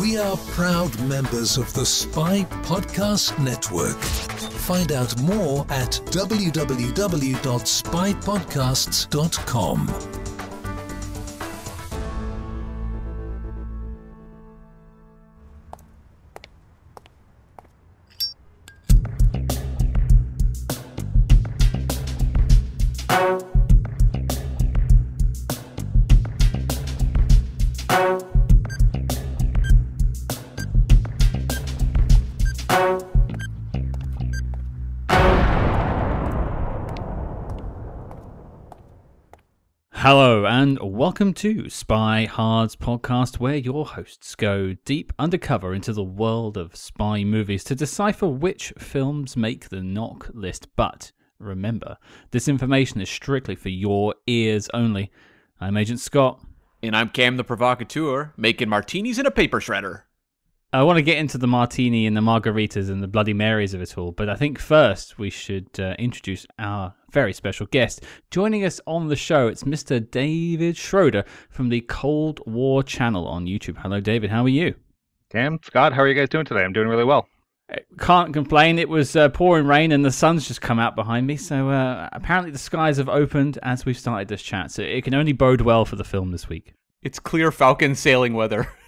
We are proud members of the Spy Podcast Network. Find out more at www.spypodcasts.com. and welcome to Spy Hard's podcast, where your hosts go deep undercover into the world of spy movies to decipher which films make the NOC list. But remember, this information is strictly for your ears only. I'm Agent Scott. And I'm Cam the Provocateur, making martinis in a paper shredder. I want to get into the martini and the margaritas and the Bloody Marys of it all, but I think first we should uh, introduce our very special guest. Joining us on the show, it's Mr. David Schroeder from the Cold War channel on YouTube. Hello, David. How are you? Cam, Scott, how are you guys doing today? I'm doing really well. Can't complain. It was uh, pouring rain and the sun's just come out behind me. So uh, apparently the skies have opened as we've started this chat. So it can only bode well for the film this week. It's clear Falcon sailing weather.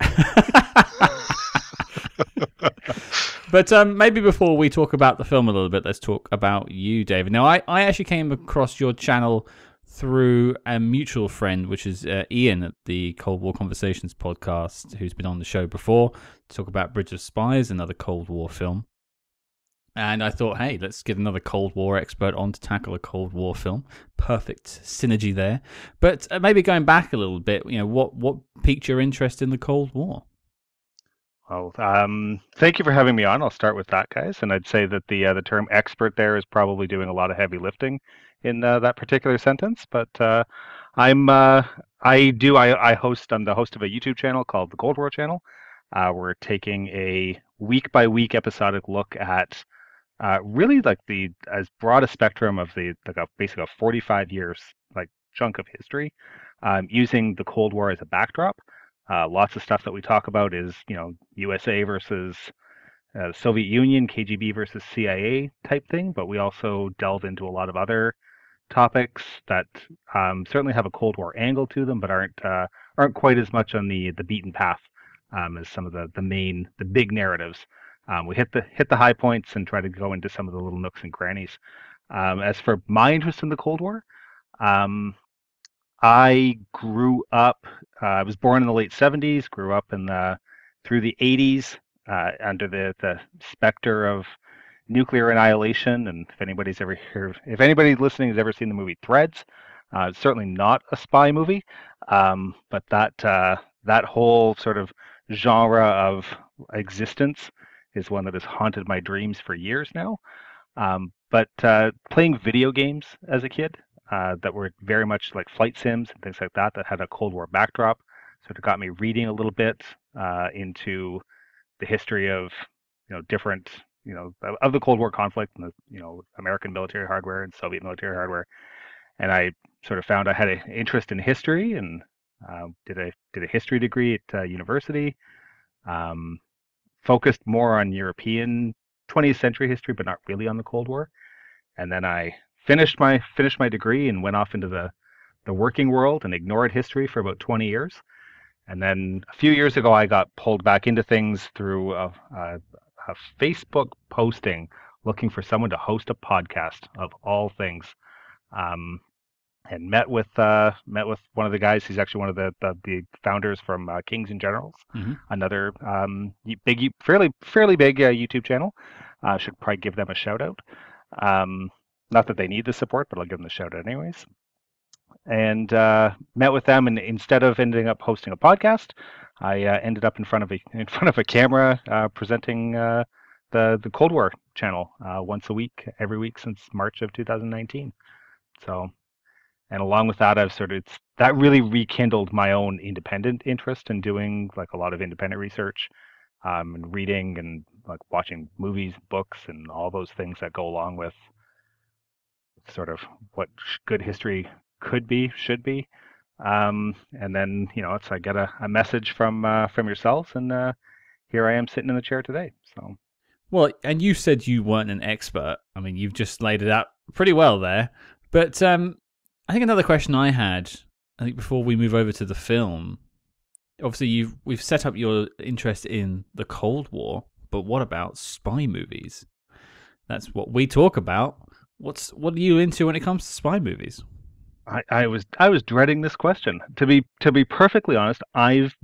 but um, maybe before we talk about the film a little bit, let's talk about you, David. Now, I, I actually came across your channel through a mutual friend, which is uh, Ian at the Cold War Conversations podcast, who's been on the show before to talk about Bridge of Spies, another Cold War film. And I thought, hey, let's get another Cold War expert on to tackle a Cold War film. Perfect synergy there. But uh, maybe going back a little bit, you know, what what piqued your interest in the Cold War? Well, um, thank you for having me on. I'll start with that, guys. And I'd say that the uh, the term expert there is probably doing a lot of heavy lifting in uh, that particular sentence. But uh, I'm uh, I do I, I host I'm the host of a YouTube channel called the Cold War Channel. Uh, we're taking a week by week episodic look at uh, really like the as broad a spectrum of the like a basically a 45 years like chunk of history, um, using the Cold War as a backdrop. Uh, lots of stuff that we talk about is, you know, USA versus uh, Soviet Union, KGB versus CIA type thing, but we also delve into a lot of other topics that um, certainly have a Cold War angle to them, but aren't uh, aren't quite as much on the the beaten path um, as some of the the main the big narratives. Um, we hit the hit the high points and try to go into some of the little nooks and crannies. Um, as for my interest in the Cold War, um, I grew up. Uh, I was born in the late '70s. Grew up in the through the '80s uh, under the the specter of nuclear annihilation. And if anybody's ever heard, if anybody listening has ever seen the movie Threads, uh, it's certainly not a spy movie, um, but that uh, that whole sort of genre of existence is one that has haunted my dreams for years now. Um, but uh, playing video games as a kid uh, that were very much like flight sims and things like that that had a Cold War backdrop. So it got me reading a little bit uh, into the history of you know different you know of the Cold War conflict and the you know American military hardware and Soviet military hardware. And I sort of found I had an interest in history and uh, did a did a history degree at uh, university. Um, focused more on European 20th century history, but not really on the Cold War. And then I finished my finished my degree and went off into the the working world and ignored history for about 20 years. And then a few years ago, I got pulled back into things through a, a, a Facebook posting looking for someone to host a podcast of all things. Um, and met with uh, met with one of the guys. He's actually one of the the, the founders from uh, Kings and Generals, mm-hmm. another um, big, fairly fairly big uh, YouTube channel. I should probably give them a shout out. Um, not that they need the support, but I'll give them the shout out anyways. And uh, met with them, and instead of ending up hosting a podcast, I uh, ended up in front of a in front of a camera uh, presenting uh, the the Cold War channel uh, once a week, every week since March of 2019. So, and along with that, I've sort of that really rekindled my own independent interest in doing like a lot of independent research um, and reading and like watching movies, books, and all those things that go along with sort of what good history could be, should be. Um, and then you know, it's I get a, a message from uh, from yourselves, and uh, here I am sitting in the chair today. So Well, and you said you weren't an expert. I mean, you've just laid it out pretty well there. But um, I think another question I had, I think before we move over to the film, obviously you've we've set up your interest in the Cold War, but what about spy movies? That's what we talk about. What's what are you into when it comes to spy movies? I, I was I was dreading this question. To be to be perfectly honest, I've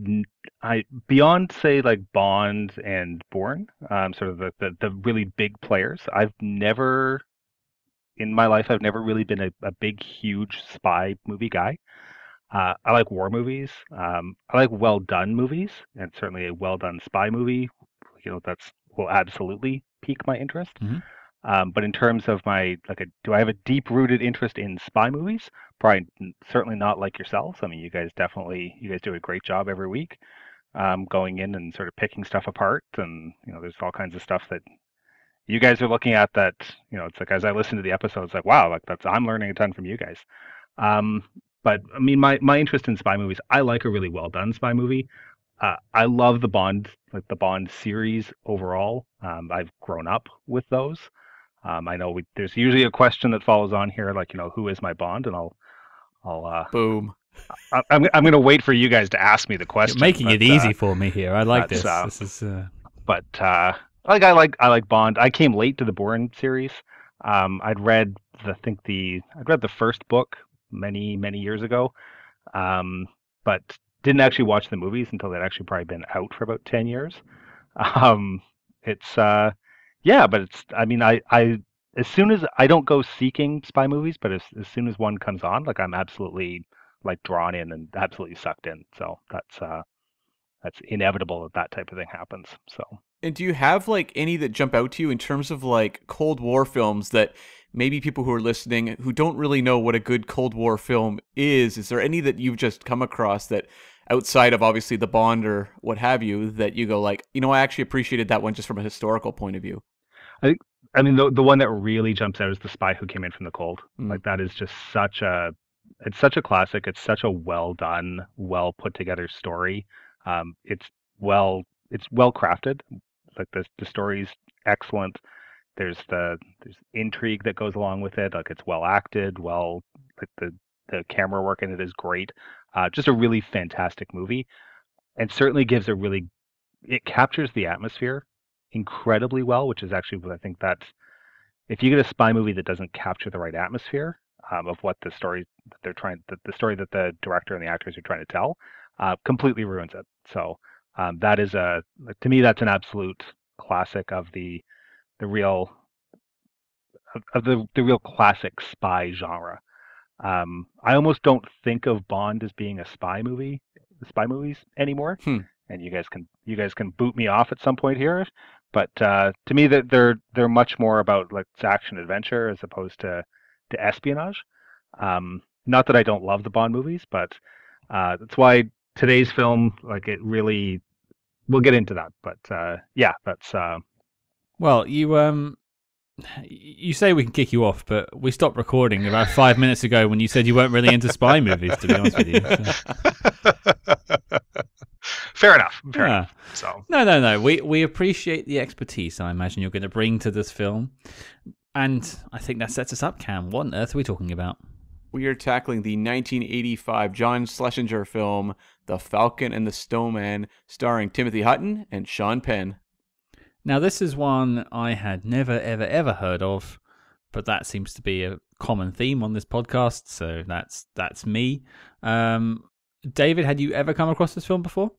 I beyond say like Bond and Bourne, um, sort of the, the the really big players. I've never in my life I've never really been a, a big huge spy movie guy. Uh, I like war movies. Um, I like well done movies, and certainly a well done spy movie. You know that's will absolutely pique my interest. Mhm. Um, but in terms of my like, a, do I have a deep rooted interest in spy movies? Probably certainly not like yourselves. I mean, you guys definitely you guys do a great job every week, um, going in and sort of picking stuff apart, and you know, there's all kinds of stuff that you guys are looking at that you know, it's like as I listen to the episodes, like wow, like that's I'm learning a ton from you guys. Um, but I mean, my my interest in spy movies, I like a really well done spy movie. Uh, I love the Bond, like the Bond series overall. Um, I've grown up with those. Um, I know we, there's usually a question that follows on here, like you know, who is my Bond, and I'll, I'll, uh, Boom. I, I'm, I'm going to wait for you guys to ask me the You're question. making it but, uh, easy for me here. I like this. uh, this is uh, but uh, like I like I like Bond. I came late to the Bourne series. Um, I'd read the I think the I'd read the first book many many years ago, um, but didn't actually watch the movies until they'd actually probably been out for about ten years. Um, it's uh, yeah, but it's I mean I I as soon as I don't go seeking spy movies, but as as soon as one comes on, like I'm absolutely like drawn in and absolutely sucked in. So that's uh that's inevitable that that type of thing happens. So. And do you have like any that jump out to you in terms of like Cold War films that maybe people who are listening who don't really know what a good Cold War film is? Is there any that you've just come across that outside of obviously the Bond or what have you that you go like, you know, I actually appreciated that one just from a historical point of view? I I mean, the the one that really jumps out is the spy who came in from the cold. Mm. Like that is just such a, it's such a classic. It's such a well done, well put together story. Um, it's well, it's well crafted. Like the the story's excellent. There's the there's intrigue that goes along with it. Like it's well acted. Well, like the the camera work in it is great. Uh, just a really fantastic movie, and certainly gives a really, it captures the atmosphere incredibly well, which is actually what I think that if you get a spy movie that doesn't capture the right atmosphere um, of what the story that they're trying, the, the story that the director and the actors are trying to tell, uh, completely ruins it. So um, that is a to me that's an absolute classic of the the real of, of the the real classic spy genre. Um, I almost don't think of Bond as being a spy movie, spy movies anymore. Hmm. And you guys can you guys can boot me off at some point here, but uh, to me that they're they're much more about like action adventure as opposed to to espionage. Um, not that I don't love the Bond movies, but uh, that's why today's film like it really. We'll get into that, but uh, yeah, that's uh, well, you um, you say we can kick you off, but we stopped recording about five minutes ago when you said you weren't really into spy movies. To be honest with you, So, fair enough. Fair yeah. enough. So No, no, no. We we appreciate the expertise. I imagine you're going to bring to this film, and I think that sets us up. Cam, what on earth are we talking about? We are tackling the 1985 John Schlesinger film, The Falcon and the Snowman, starring Timothy Hutton and Sean Penn. Now, this is one I had never, ever, ever heard of, but that seems to be a common theme on this podcast. So that's that's me. Um, David, had you ever come across this film before?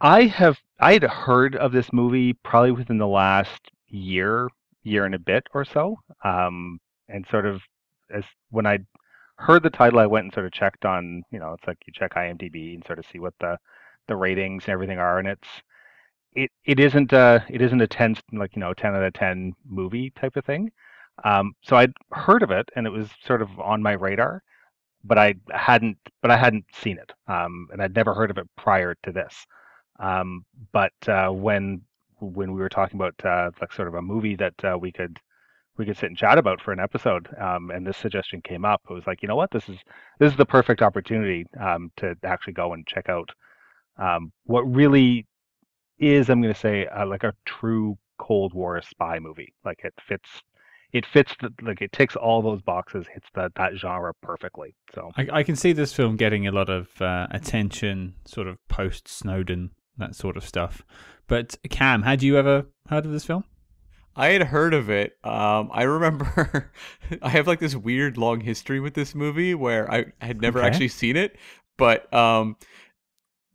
I have I had heard of this movie probably within the last year, year and a bit or so. Um, and sort of as when I heard the title, I went and sort of checked on, you know, it's like you check IMDb and sort of see what the the ratings and everything are, and it's it it isn't a it isn't a ten like you know ten out of ten movie type of thing. Um, so I'd heard of it and it was sort of on my radar, but I hadn't but I hadn't seen it, um, and I'd never heard of it prior to this. Um, but uh, when when we were talking about uh, like sort of a movie that uh, we could we could sit and chat about for an episode. Um, and this suggestion came up. It was like, you know what, this is this is the perfect opportunity um, to actually go and check out um, what really is, I'm going to say, uh, like a true Cold War spy movie. Like it fits, it fits the like it ticks all those boxes, hits that that genre perfectly. So I, I can see this film getting a lot of uh, attention, sort of post Snowden, that sort of stuff. But Cam, had you ever heard of this film? I had heard of it. Um, I remember I have like this weird long history with this movie where I had never Okay. actually seen it, but um,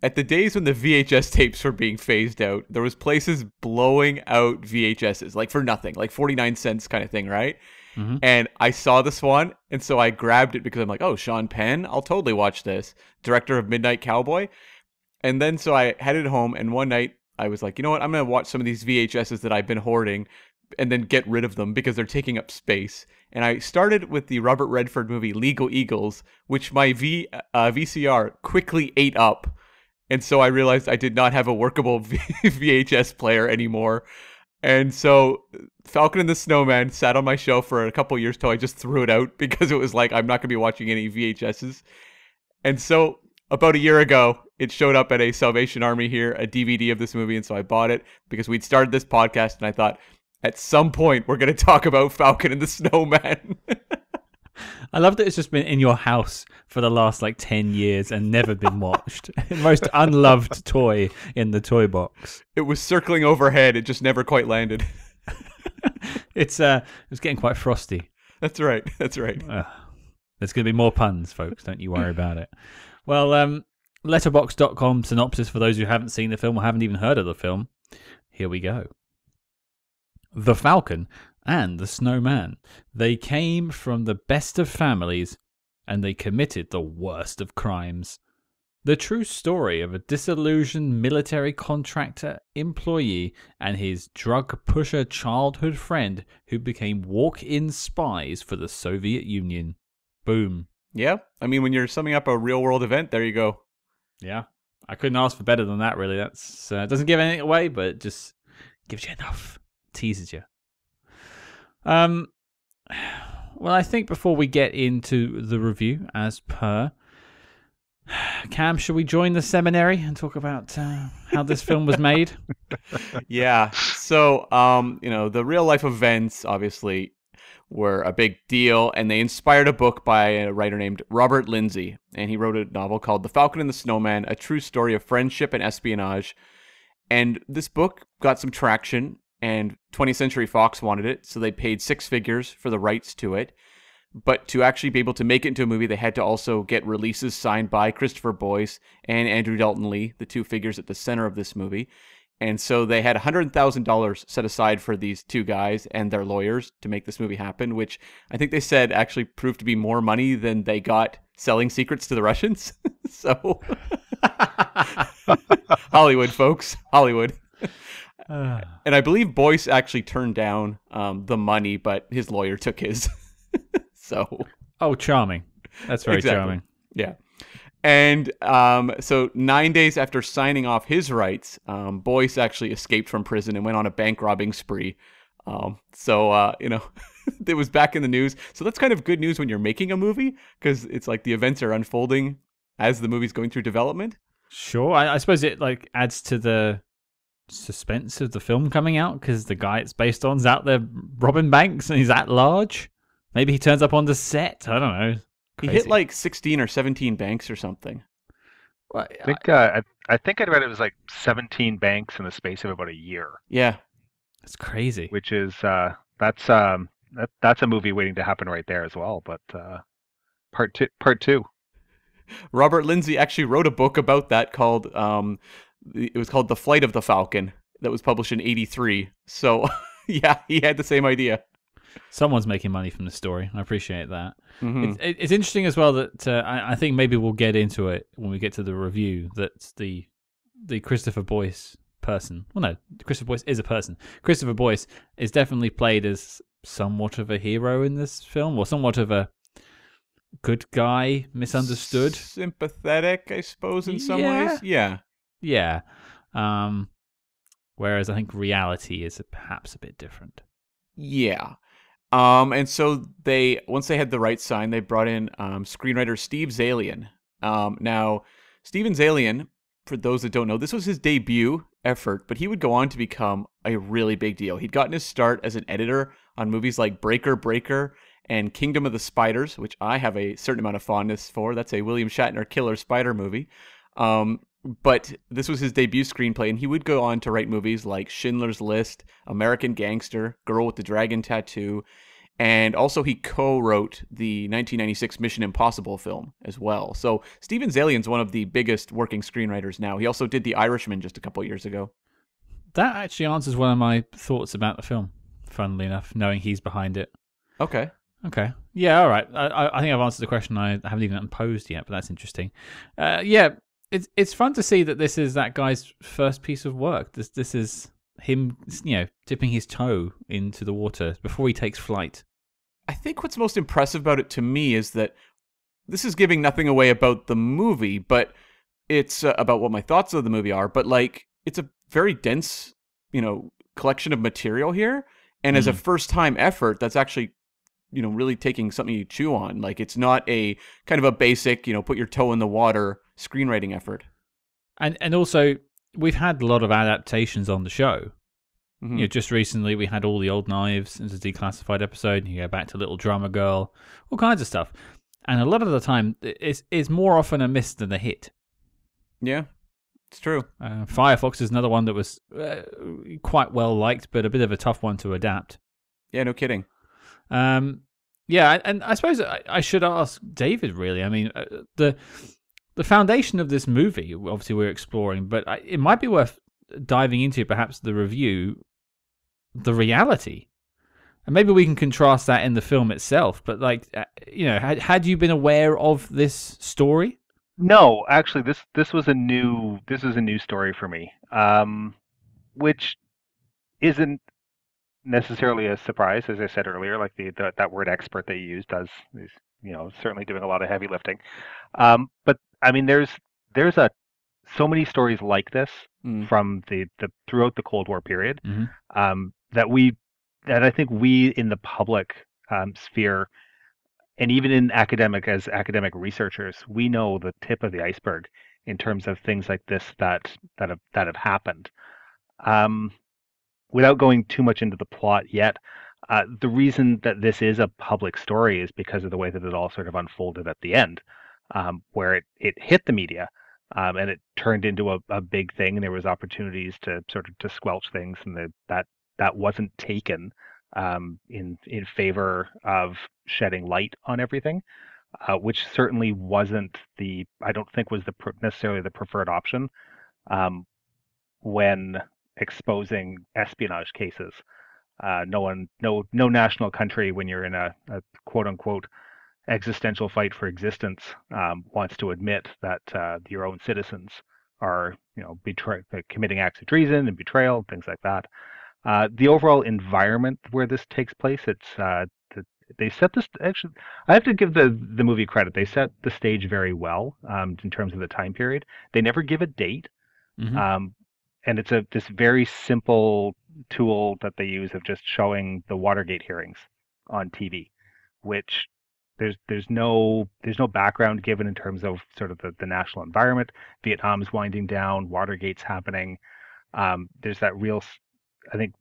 at the days when the VHS tapes were being phased out, there was places blowing out VHSs like for nothing, like 49 cents kind of thing, right? Mhm. And I saw this one, and so I grabbed it because I'm like, oh, Sean Penn, I'll totally watch this. Director of Midnight Cowboy. And then so I headed home, and one night I was like, you know what? I'm going to watch some of these VHSs that I've been hoarding and then get rid of them because they're taking up space. And I started with the Robert Redford movie Legal Eagles, which my v, uh, VCR quickly ate up. And so I realized I did not have a workable v- VHS player anymore. And so Falcon and the Snowman sat on my shelf for a couple years till I just threw it out because it was like I'm not going to be watching any VHSs. And so about a year ago, it showed up at a Salvation Army here, a DVD of this movie, and so I bought it because we'd started this podcast, and I thought at some point we're going to talk about Falcon and the Snowman. I love that it's just been in your house for the last like 10 years and never been watched. Most unloved toy in the toy box. it was circling overhead; it just never quite landed. It's uh it's getting quite frosty. That's right. That's right. Ugh. There's going to be more puns, folks. Don't you worry about it. Well, um, letterboxd.com synopsis for those who haven't seen the film or haven't even heard of the film. Here we go. The Falcon and the Snowman. They came from the best of families and they committed the worst of crimes. The true story of a disillusioned military contractor employee and his drug pusher childhood friend who became walk in spies for the Soviet Union. Boom. Yeah, I mean, when you're summing up a real world event, there you go. Yeah. I couldn't ask for better than that, really. That's uh, doesn't give anything away, but it just gives you enough, teases you. Um, well, I think before we get into the review, as per, Cam, should we join the seminary and talk about uh, how this film was made? yeah. So, um, you know, the real life events obviously were a big deal, and they inspired a book by a writer named Robert Lindsey, and he wrote a novel called The Falcon and the Snowman: A True Story of Friendship and Espionage. And this book got some traction, and 20th Century Fox wanted it, so they paid six figures for the rights to it. But to actually be able to make it into a movie, they had to also get releases signed by Christopher Boyce and Andrew Daulton Lee, the two figures at the center of this movie. And so they had $100,000 set aside for these two guys and their lawyers to make this movie happen, which I think they said actually proved to be more money than they got selling secrets to the Russians. so, Hollywood, folks, Hollywood. And I believe Boyce actually turned down um, the money, but his lawyer took his. so, oh, charming. That's very Exactly. charming. Yeah. And um, so, nine days after signing off his rights, um, Boyce actually escaped from prison and went on a bank robbing spree. Um, so, uh, you know, it was back in the news. So, that's kind of good news when you're making a movie because it's like the events are unfolding as the movie's going through development. Sure. I, I suppose it like adds to the suspense of the film coming out because the guy it's based on is out there robbing banks and he's at large. Maybe he turns up on the set. I don't know. He hit like 16 or 17 banks or something. Well, I think uh, I, I think I'd read it was like 17 banks in the space of about a year, Yeah. it's crazy. which is uh, that's um, that, that's a movie waiting to happen right there as well. But uh, part two, part two. Robert Lindsey actually wrote a book about that called um it was called The Flight of the Falcon that was published in 83. So yeah, he had the same idea. Someone's making money from the story. I appreciate that. Mhm. It's, it's interesting as well that uh, I, I think maybe we'll get into it when we get to the review. That the the Christopher Boyce person. Well, no, Christopher Boyce is a person. Christopher Boyce is definitely played as somewhat of a hero in this film, or somewhat of a good guy, misunderstood. Sympathetic, I suppose in some Yeah. ways. Yeah. Yeah. Um, whereas I think reality is perhaps a bit different. Yeah. Um, and so they once they had the right sign, they brought in um, screenwriter Steve Zaillian. Um, now, Steven Zaillian, for those that don't know, this was his debut effort, but he would go on to become a really big deal. He'd gotten his start as an editor on movies like Breaker Breaker and Kingdom of the Spiders, which I have a certain amount of fondness for. That's a William Shatner killer spider movie. Um, but this was his debut screenplay, and he would go on to write movies like Schindler's List, American Gangster, Girl with the Dragon Tattoo, and also he co-wrote the 1996 Mission Impossible film as well. So Steven Zaillian's one of the biggest working screenwriters now. He also did The Irishman just a couple years ago. That actually answers one of my thoughts about the film. Funnily enough, knowing he's behind it. Okay. Okay. Yeah. All right. I, I think I've answered the question I haven't even posed yet, but that's interesting. Uh, yeah. It's it's fun to see that this is that guy's first piece of work. This this is him, you know, dipping his toe into the water before he takes flight. I think what's most impressive about it to me is that this is giving nothing away about the movie, but it's uh, about what my thoughts of the movie are. But like, it's a very dense, you know, collection of material here, and mm. as a first-time effort, that's actually you know really taking something you chew on like it's not a kind of a basic you know put your toe in the water screenwriting effort and and also we've had a lot of adaptations on the show. Mm-hmm. You know, just recently we had all the old knives as a declassified episode. You go back to Little Drummer Girl, all kinds of stuff, and a lot of the time it's it's more often a miss than a hit. Yeah, it's true. Uh, Firefox is another one that was uh, quite well liked, but a bit of a tough one to adapt. Yeah, no kidding. Um, yeah, and I suppose I, I should ask David. Really, I mean, uh, the the foundation of this movie, obviously, we're exploring, but it might be worth diving into perhaps the review, the reality. And maybe we can contrast that in the film itself. But, like, uh, you know, had, had you been aware of this story? No, actually, this this was a new this is a new story for me, um, which isn't necessarily a surprise, as I said earlier. Like the, the that word expert that you used does is you know certainly doing a lot of heavy lifting. Um, but I mean, there's there's a so many stories like this mm. from the, the throughout the Cold War period mm-hmm. um, that we that I think we in the public um, sphere and even in academic as academic researchers we know the tip of the iceberg in terms of things like this that that have that have happened. Um, without going too much into the plot yet, uh, the reason that this is a public story is because of the way that it all sort of unfolded at the end um, where it, it hit the media um, and it turned into a, a big thing and there was opportunities to sort of to squelch things and the, that that wasn't taken um, in in favor of shedding light on everything uh, which certainly wasn't the I don't think was the necessarily the preferred option um, when exposing espionage cases. Uh, no one, no, no national country, when you're in a, a quote unquote existential fight for existence um, wants to admit that uh, your own citizens are, you know, betray- committing acts of treason and betrayal, and things like that. Uh, the overall environment where this takes place, it's uh, the, they set this actually. I have to give the the movie credit. They set the stage very well um, in terms of the time period. They never give a date, mm-hmm. um, and it's a this very simple tool that they use of just showing the Watergate hearings on TV, which there's there's no there's no background given in terms of sort of the, the national environment. Vietnam's winding down, Watergate's happening. Um, there's that real, I think,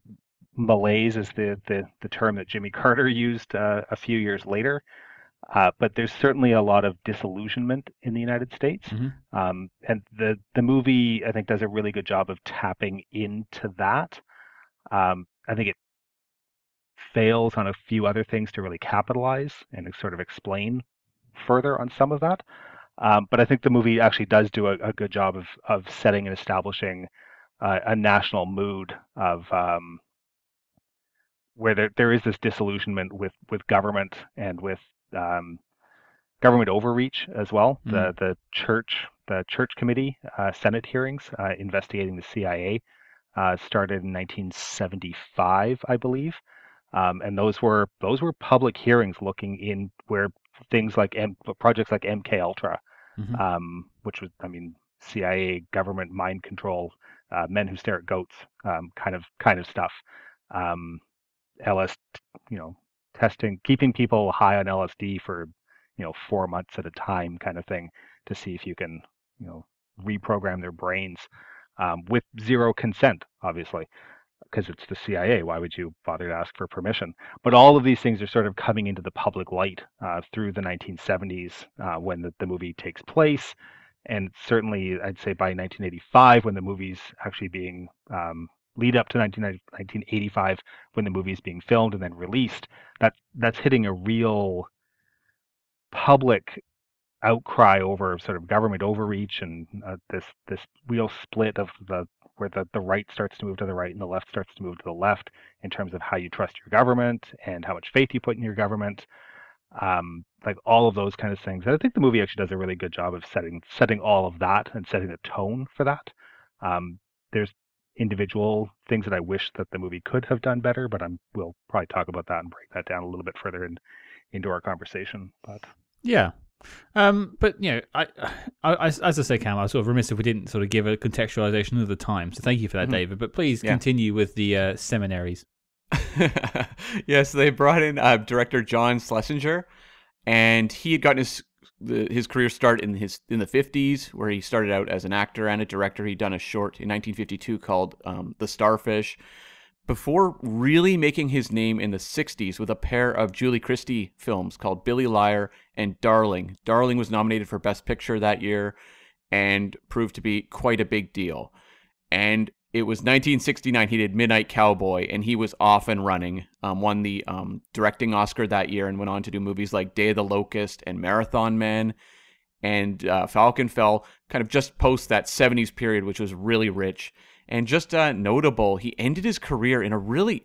malaise is the the, the term that Jimmy Carter used uh, a few years later. Uh, but there's certainly a lot of disillusionment in the United States, mm-hmm. um, and the the movie I think does a really good job of tapping into that. Um, I think it fails on a few other things to really capitalize and sort of explain further on some of that. Um, but I think the movie actually does do a, a good job of of setting and establishing uh, a national mood of um, where there, there is this disillusionment with with government and with um, government overreach as well. Mm. The the church the church committee uh, Senate hearings uh, investigating the CIA uh, started in 1975, I believe. Um, and those were those were public hearings looking in where things like M, projects like MK Ultra, mm-hmm. um, which was I mean CIA government mind control, uh, men who stare at goats, um, kind of kind of stuff. LS, um, you know, testing, keeping people high on LSD for you know four months at a time, kind of thing, to see if you can you know reprogram their brains um, with zero consent, obviously, because it's the CIA. Why would you bother to ask for permission? But all of these things are sort of coming into the public light uh, through the 1970s uh, when the, the movie takes place. And certainly, I'd say by 1985, when the movie's actually being um, lead up to 1985 when the movie is being filmed and then released that that's hitting a real public outcry over sort of government overreach and uh, this this real split of the where the, the right starts to move to the right and the left starts to move to the left in terms of how you trust your government and how much faith you put in your government um, like all of those kind of things and i think the movie actually does a really good job of setting setting all of that and setting the tone for that um, there's individual things that I wish that the movie could have done better, but I'm we'll probably talk about that and break that down a little bit further in, into our conversation. But yeah. Um, but you know, I, I, as I say, Cam, I was sort of remiss if we didn't sort of give a contextualization of the time. So thank you for that, mm-hmm. David. But please yeah. continue with the uh, seminaries. yes, they brought in uh, director John Schlesinger, and he had gotten his the, his career start in his in the 50s, where he started out as an actor and a director. He'd done a short in 1952 called um, "The Starfish," before really making his name in the 60s with a pair of Julie Christie films called Billy Liar and Darling. Darling was nominated for Best Picture that year and proved to be quite a big deal. And it was 1969. He did Midnight Cowboy, and he was off and running. Um, won the um, directing Oscar that year, and went on to do movies like Day of the Locust and Marathon Man. And uh, Falcon fell kind of just post that 70s period, which was really rich and just uh, notable. He ended his career in a really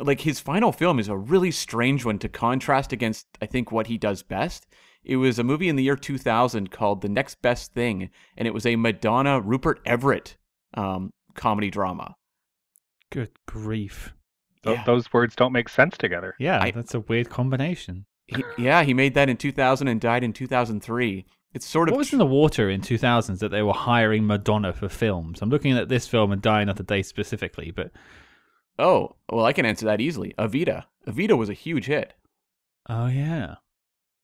like his final film is a really strange one to contrast against I think what he does best. It was a movie in the year 2000 called The Next Best Thing, and it was a Madonna Rupert Everett um, comedy drama. Good grief. Th- yeah. Those words don't make sense together. Yeah, I, that's a weird combination. He, yeah, he made that in 2000 and died in 2003. It's sort of what was in the water in 2000s that they were hiring Madonna for films. I'm looking at this film and dying not the day specifically, but oh, well, I can answer that easily. Evita, Evita was a huge hit. Oh yeah,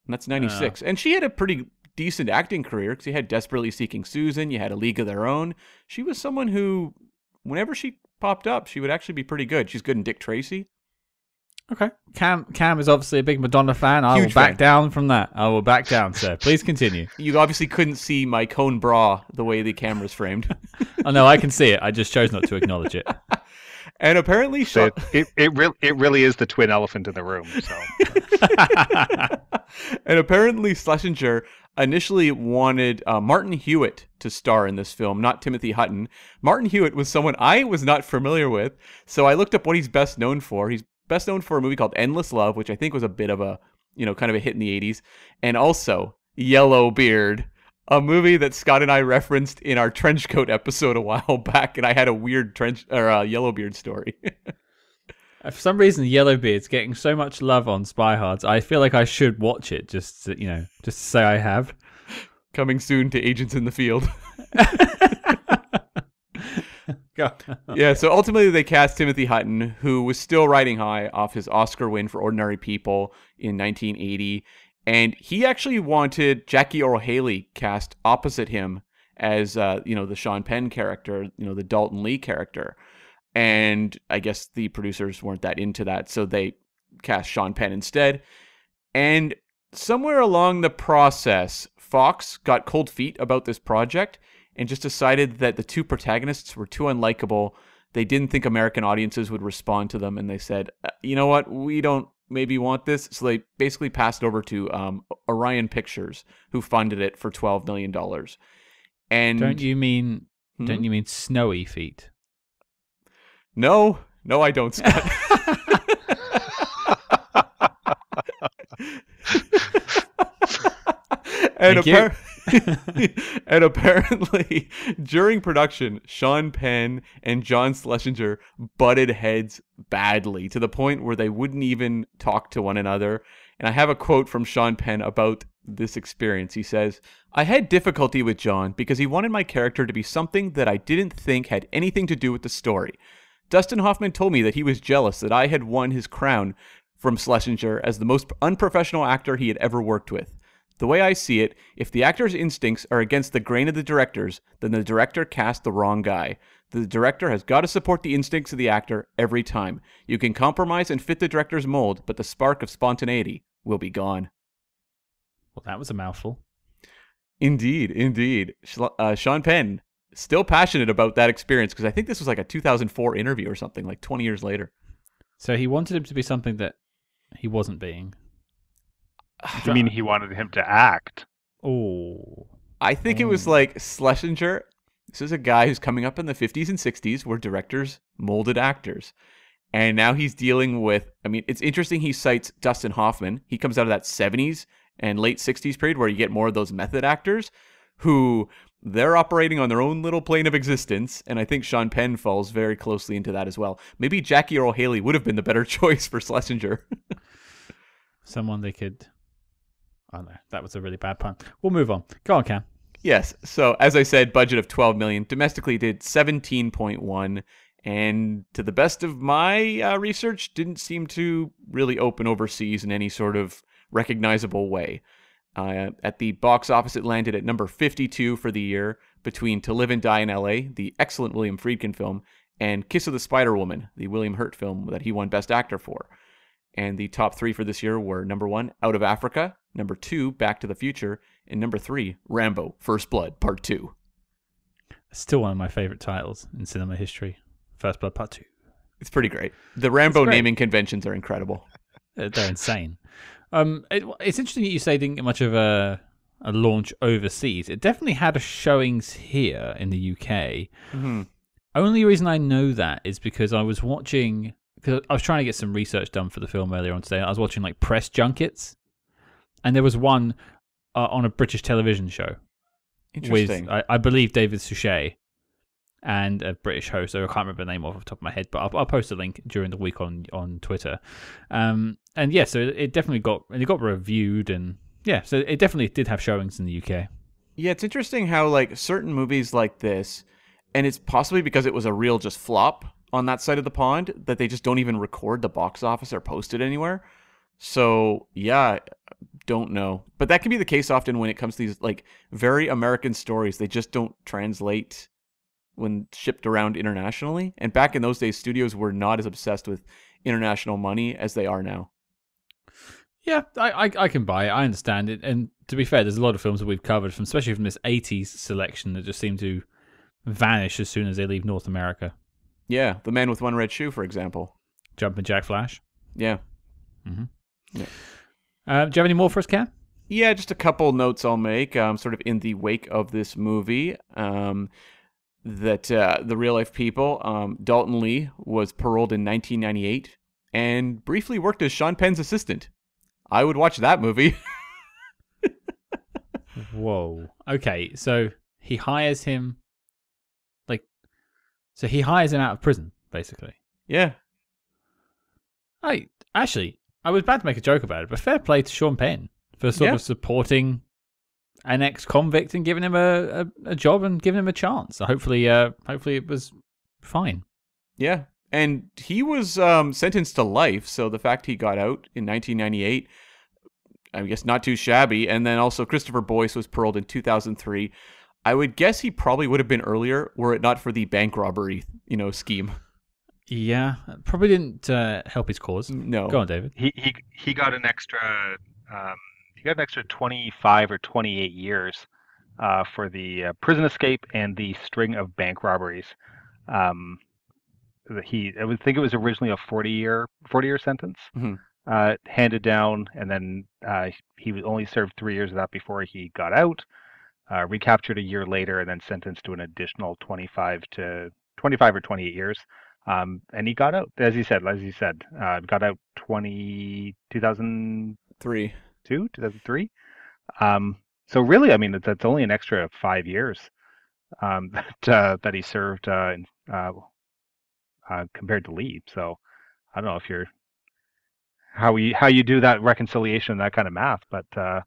and that's 96, uh, and she had a pretty decent acting career because you had Desperately Seeking Susan, you had A League of Their Own. She was someone who, whenever she popped up, she would actually be pretty good. She's good in Dick Tracy. Okay. Cam Cam is obviously a big Madonna fan. I Huge will back fan. down from that. I will back down, sir. Please continue. You obviously couldn't see my cone bra the way the camera's framed. oh no, I can see it. I just chose not to acknowledge it. And apparently, so it, it, it, re- it really is the twin elephant in the room. So. and apparently, Schlesinger initially wanted uh, Martin Hewitt to star in this film, not Timothy Hutton. Martin Hewitt was someone I was not familiar with, so I looked up what he's best known for. He's best known for a movie called Endless Love, which I think was a bit of a, you know, kind of a hit in the 80s, and also Yellowbeard, a movie that Scott and I referenced in our trenchcoat episode a while back, and I had a weird trench or uh, Yellowbeard story. For some reason, Yellowbeard's getting so much love on Spy Hards. I feel like I should watch it just to, you know, just to say I have. Coming soon to Agents in the Field. yeah, so ultimately they cast Timothy Hutton, who was still riding high off his Oscar win for Ordinary People in 1980. And he actually wanted Jackie Earle Haley cast opposite him as, uh, you know, the Sean Penn character, you know, the Daulton Lee character. And I guess the producers weren't that into that, so they cast Sean Penn instead. And somewhere along the process, Fox got cold feet about this project and just decided that the two protagonists were too unlikable. They didn't think American audiences would respond to them, and they said, uh, "You know what? We don't maybe want this." So they basically passed over to um, Orion Pictures, who funded it for twelve million dollars. And don't you mean? Hmm? Don't you mean snowy feet? No, no, I don't, Scott. and, appar- and apparently, during production, Sean Penn and John Schlesinger butted heads badly to the point where they wouldn't even talk to one another. And I have a quote from Sean Penn about this experience. He says, I had difficulty with John because he wanted my character to be something that I didn't think had anything to do with the story. Dustin Hoffman told me that he was jealous that I had won his crown from Schlesinger as the most unprofessional actor he had ever worked with. The way I see it, if the actor's instincts are against the grain of the director's, then the director cast the wrong guy. The director has got to support the instincts of the actor every time. You can compromise and fit the director's mold, but the spark of spontaneity will be gone. Well, that was a mouthful. Indeed, indeed. Uh, Sean Penn still passionate about that experience because I think this was like a 2004 interview or something, like 20 years later. So he wanted him to be something that he wasn't being. I mean, he wanted him to act. Oh. I think it was like Schlesinger. This is a guy who's coming up in the 50s and 60s where directors molded actors. And now he's dealing with, I mean, it's interesting he cites Dustin Hoffman. He comes out of that 70s and late 60s period where you get more of those method actors who they're operating on their own little plane of existence. And I think Sean Penn falls very closely into that as well. Maybe Jackie Earle Haley would have been the better choice for Schlesinger. Someone they could. Oh no, that was a really bad pun. We'll move on. Go on, Cam. Yes. So as I said, budget of 12 million. Domestically did 17.1 and to the best of my uh, research didn't seem to really open overseas in any sort of recognizable way. Uh, at the box office, it landed at number 52 for the year between To Live and Die in LA, the excellent William Friedkin film, and Kiss of the Spider Woman, the William Hurt film that he won Best Actor for. And the top three for this year were number one, Out of Africa, number two, Back to the Future, and number three, Rambo First Blood Part 2. Still one of my favorite titles in cinema history First Blood Part 2. It's pretty great. The Rambo naming conventions are incredible. They're insane. Um, it, it's interesting that you say didn't get much of a a launch overseas. It definitely had a showings here in the UK. Mm-hmm. Only reason I know that is because I was watching because I was trying to get some research done for the film earlier on today. I was watching like press junkets, and there was one uh, on a British television show with I, I, believe David Suchet and a British host. So I can't remember the name off the top of my head, but I'll, I'll post a link during the week on on Twitter. Um, and yeah, so it definitely got and it got reviewed, and yeah, so it definitely did have showings in the UK. Yeah, it's interesting how like certain movies like this, and it's possibly because it was a real just flop on that side of the pond that they just don't even record the box office or post it anywhere. So yeah, don't know, but that can be the case often when it comes to these like very American stories. They just don't translate when shipped around internationally. And back in those days, studios were not as obsessed with international money as they are now. Yeah, I, I, I can buy it. I understand it. And to be fair, there's a lot of films that we've covered from, especially from this '80s selection, that just seem to vanish as soon as they leave North America. Yeah, The Man with One Red Shoe, for example. Jumping Jack Flash. Yeah. Mm-hmm. Yeah. Uh, do you have any more for us, Cam? Yeah, just a couple notes I'll make, um, sort of in the wake of this movie. Um, that uh, the real life people, um, Daulton Lee was paroled in 1998 and briefly worked as Sean Penn's assistant. I would watch that movie. Whoa. Okay, so he hires him, so he hires him out of prison, basically. Yeah. I actually, I was about to make a joke about it, but fair play to Sean Penn for sort Yeah. of supporting an ex-convict and giving him a, a, a job and giving him a chance. So hopefully, uh, hopefully it was fine. Yeah. And he was um, sentenced to life, so the fact he got out in 1998, I guess not too shabby. And then also Christopher Boyce was paroled in 2003. I would guess he probably would have been earlier were it not for the bank robbery, you know, scheme. Yeah, probably didn't uh, help his cause. No. Go on, David. He he he got an extra um, he got an extra 25 or 28 years uh, for the uh, prison escape and the string of bank robberies. Um, he I would think it was originally a 40 year 40 year sentence Mhm. uh, handed down, and then uh, he only served three years of that before he got out. Uh, recaptured a year later, and then sentenced to an additional 25 to 25 or 28 years. Um, and he got out, as you said, as you said, uh, got out 20, 2002, Three. 2003. Um, so really, I mean, that- that's only an extra five years um, that uh, that he served uh, in, uh, uh, compared to Lee. So I don't know if you're how you how you do that reconciliation, that kind of math, but uh,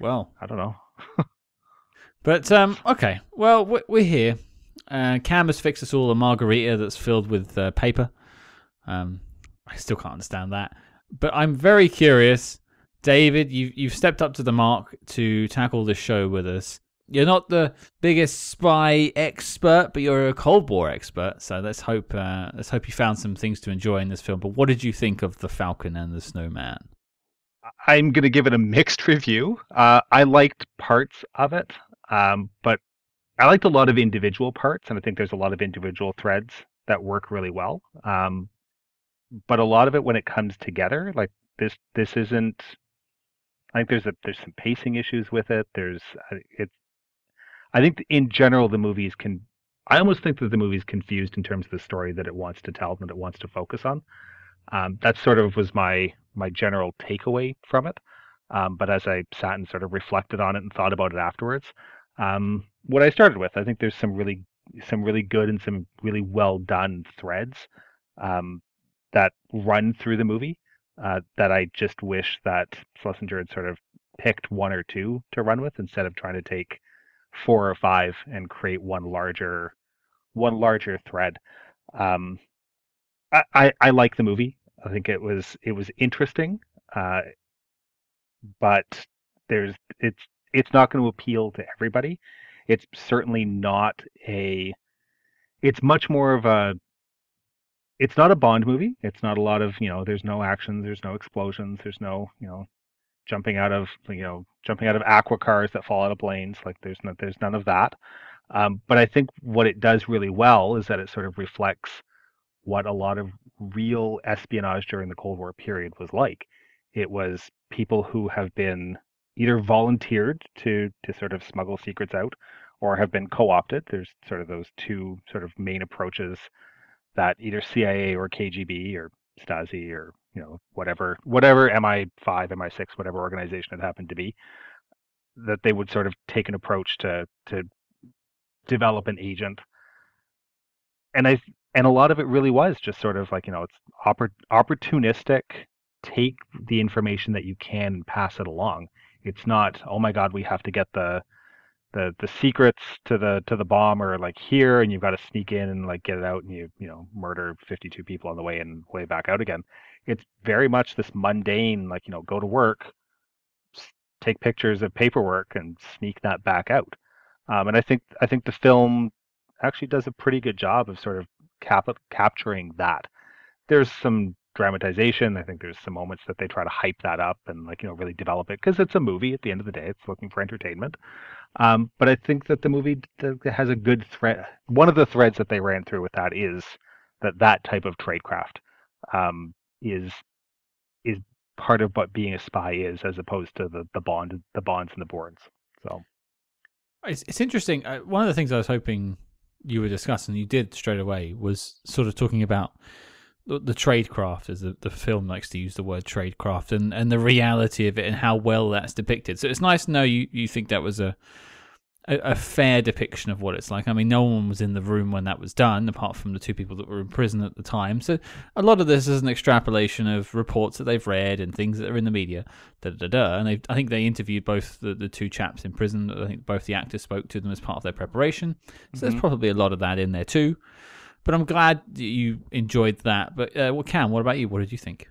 Well, I don't know. but um, okay. Well, we- we're here. Uh, Cam has fixed us all a margarita that's filled with uh, paper. Um, I still can't understand that. But I'm very curious, David. You you've stepped up to the mark to tackle this show with us. You're not the biggest spy expert, but you're a Cold War expert. So let's hope uh, let's hope you found some things to enjoy in this film. But what did you think of the Falcon and the Snowman? I'm going to give it a mixed review. Uh, I liked parts of it, um, but I liked a lot of individual parts, and I think there's a lot of individual threads that work really well. Um, but a lot of it, when it comes together, like this, this isn't. I think there's a there's some pacing issues with it. There's uh, it. I think in general the movies can. I almost think that the movie's confused in terms of the story that it wants to tell and that it wants to focus on. Um, that sort of was my my general takeaway from it. Um, but as I sat and sort of reflected on it and thought about it afterwards, um, what I started with, I think there's some really some really good and some really well done threads um, that run through the movie uh, that I just wish that Schlesinger had sort of picked one or two to run with instead of trying to take four or five and create one larger one larger thread. Um, I, I, I like the movie. I think it was it was interesting, uh, but there's it's it's not going to appeal to everybody. It's certainly not a. It's much more of a. It's not a Bond movie. It's not a lot of you know. There's no action. There's no explosions. There's no you know, jumping out of you know jumping out of aqua cars that fall out of planes. Like there's no, there's none of that. Um, but I think what it does really well is that it sort of reflects what a lot of real espionage during the Cold War period was like. It was people who have been either volunteered to to sort of smuggle secrets out or have been co-opted. There's sort of those two sort of main approaches that either CIA or KGB or Stasi or you know whatever whatever MI5, MI6, whatever organization it happened to be, that they would sort of take an approach to to develop an agent. And I and a lot of it really was just sort of like you know it's oppor- opportunistic. Take the information that you can, and pass it along it's not, oh my God, we have to get the the the secrets to the to the bomb are like here and you've got to sneak in and like get it out and you you know murder 52 people on the way and way back out again. It's very much this mundane like you know go to work take pictures of paperwork and sneak that back out. Um, and i think i think the film actually does a pretty good job of sort of cap- capturing that. There's some dramatization. I think there's some moments that they try to hype that up and like you know really develop it because it's a movie. At the end of the day, it's looking for entertainment. Um, but I think that the movie has a good thread. One of the threads that they ran through with that is that that type of tradecraft um, is is part of what being a spy is, as opposed to the the bond the bonds and the boards. So it's it's interesting. Uh, one of the things I was hoping you were discussing, you did straight away, was sort of talking about the, the tradecraft, as the, the film likes to use the word tradecraft, and, and the reality of it and how well that's depicted. So it's nice to know you, you think that was a, a, a fair depiction of what it's like. I mean, no one was in the room when that was done, apart from the two people that were in prison at the time. So a lot of this is an extrapolation of reports that they've read and things that are in the media. Da da da. And I think they interviewed both the, the two chaps in prison. I think both the actors spoke to them as part of their preparation. So mm-hmm. there's probably a lot of that in there too. But I'm glad you enjoyed that. But uh, well, Cam, what about you? What did you think?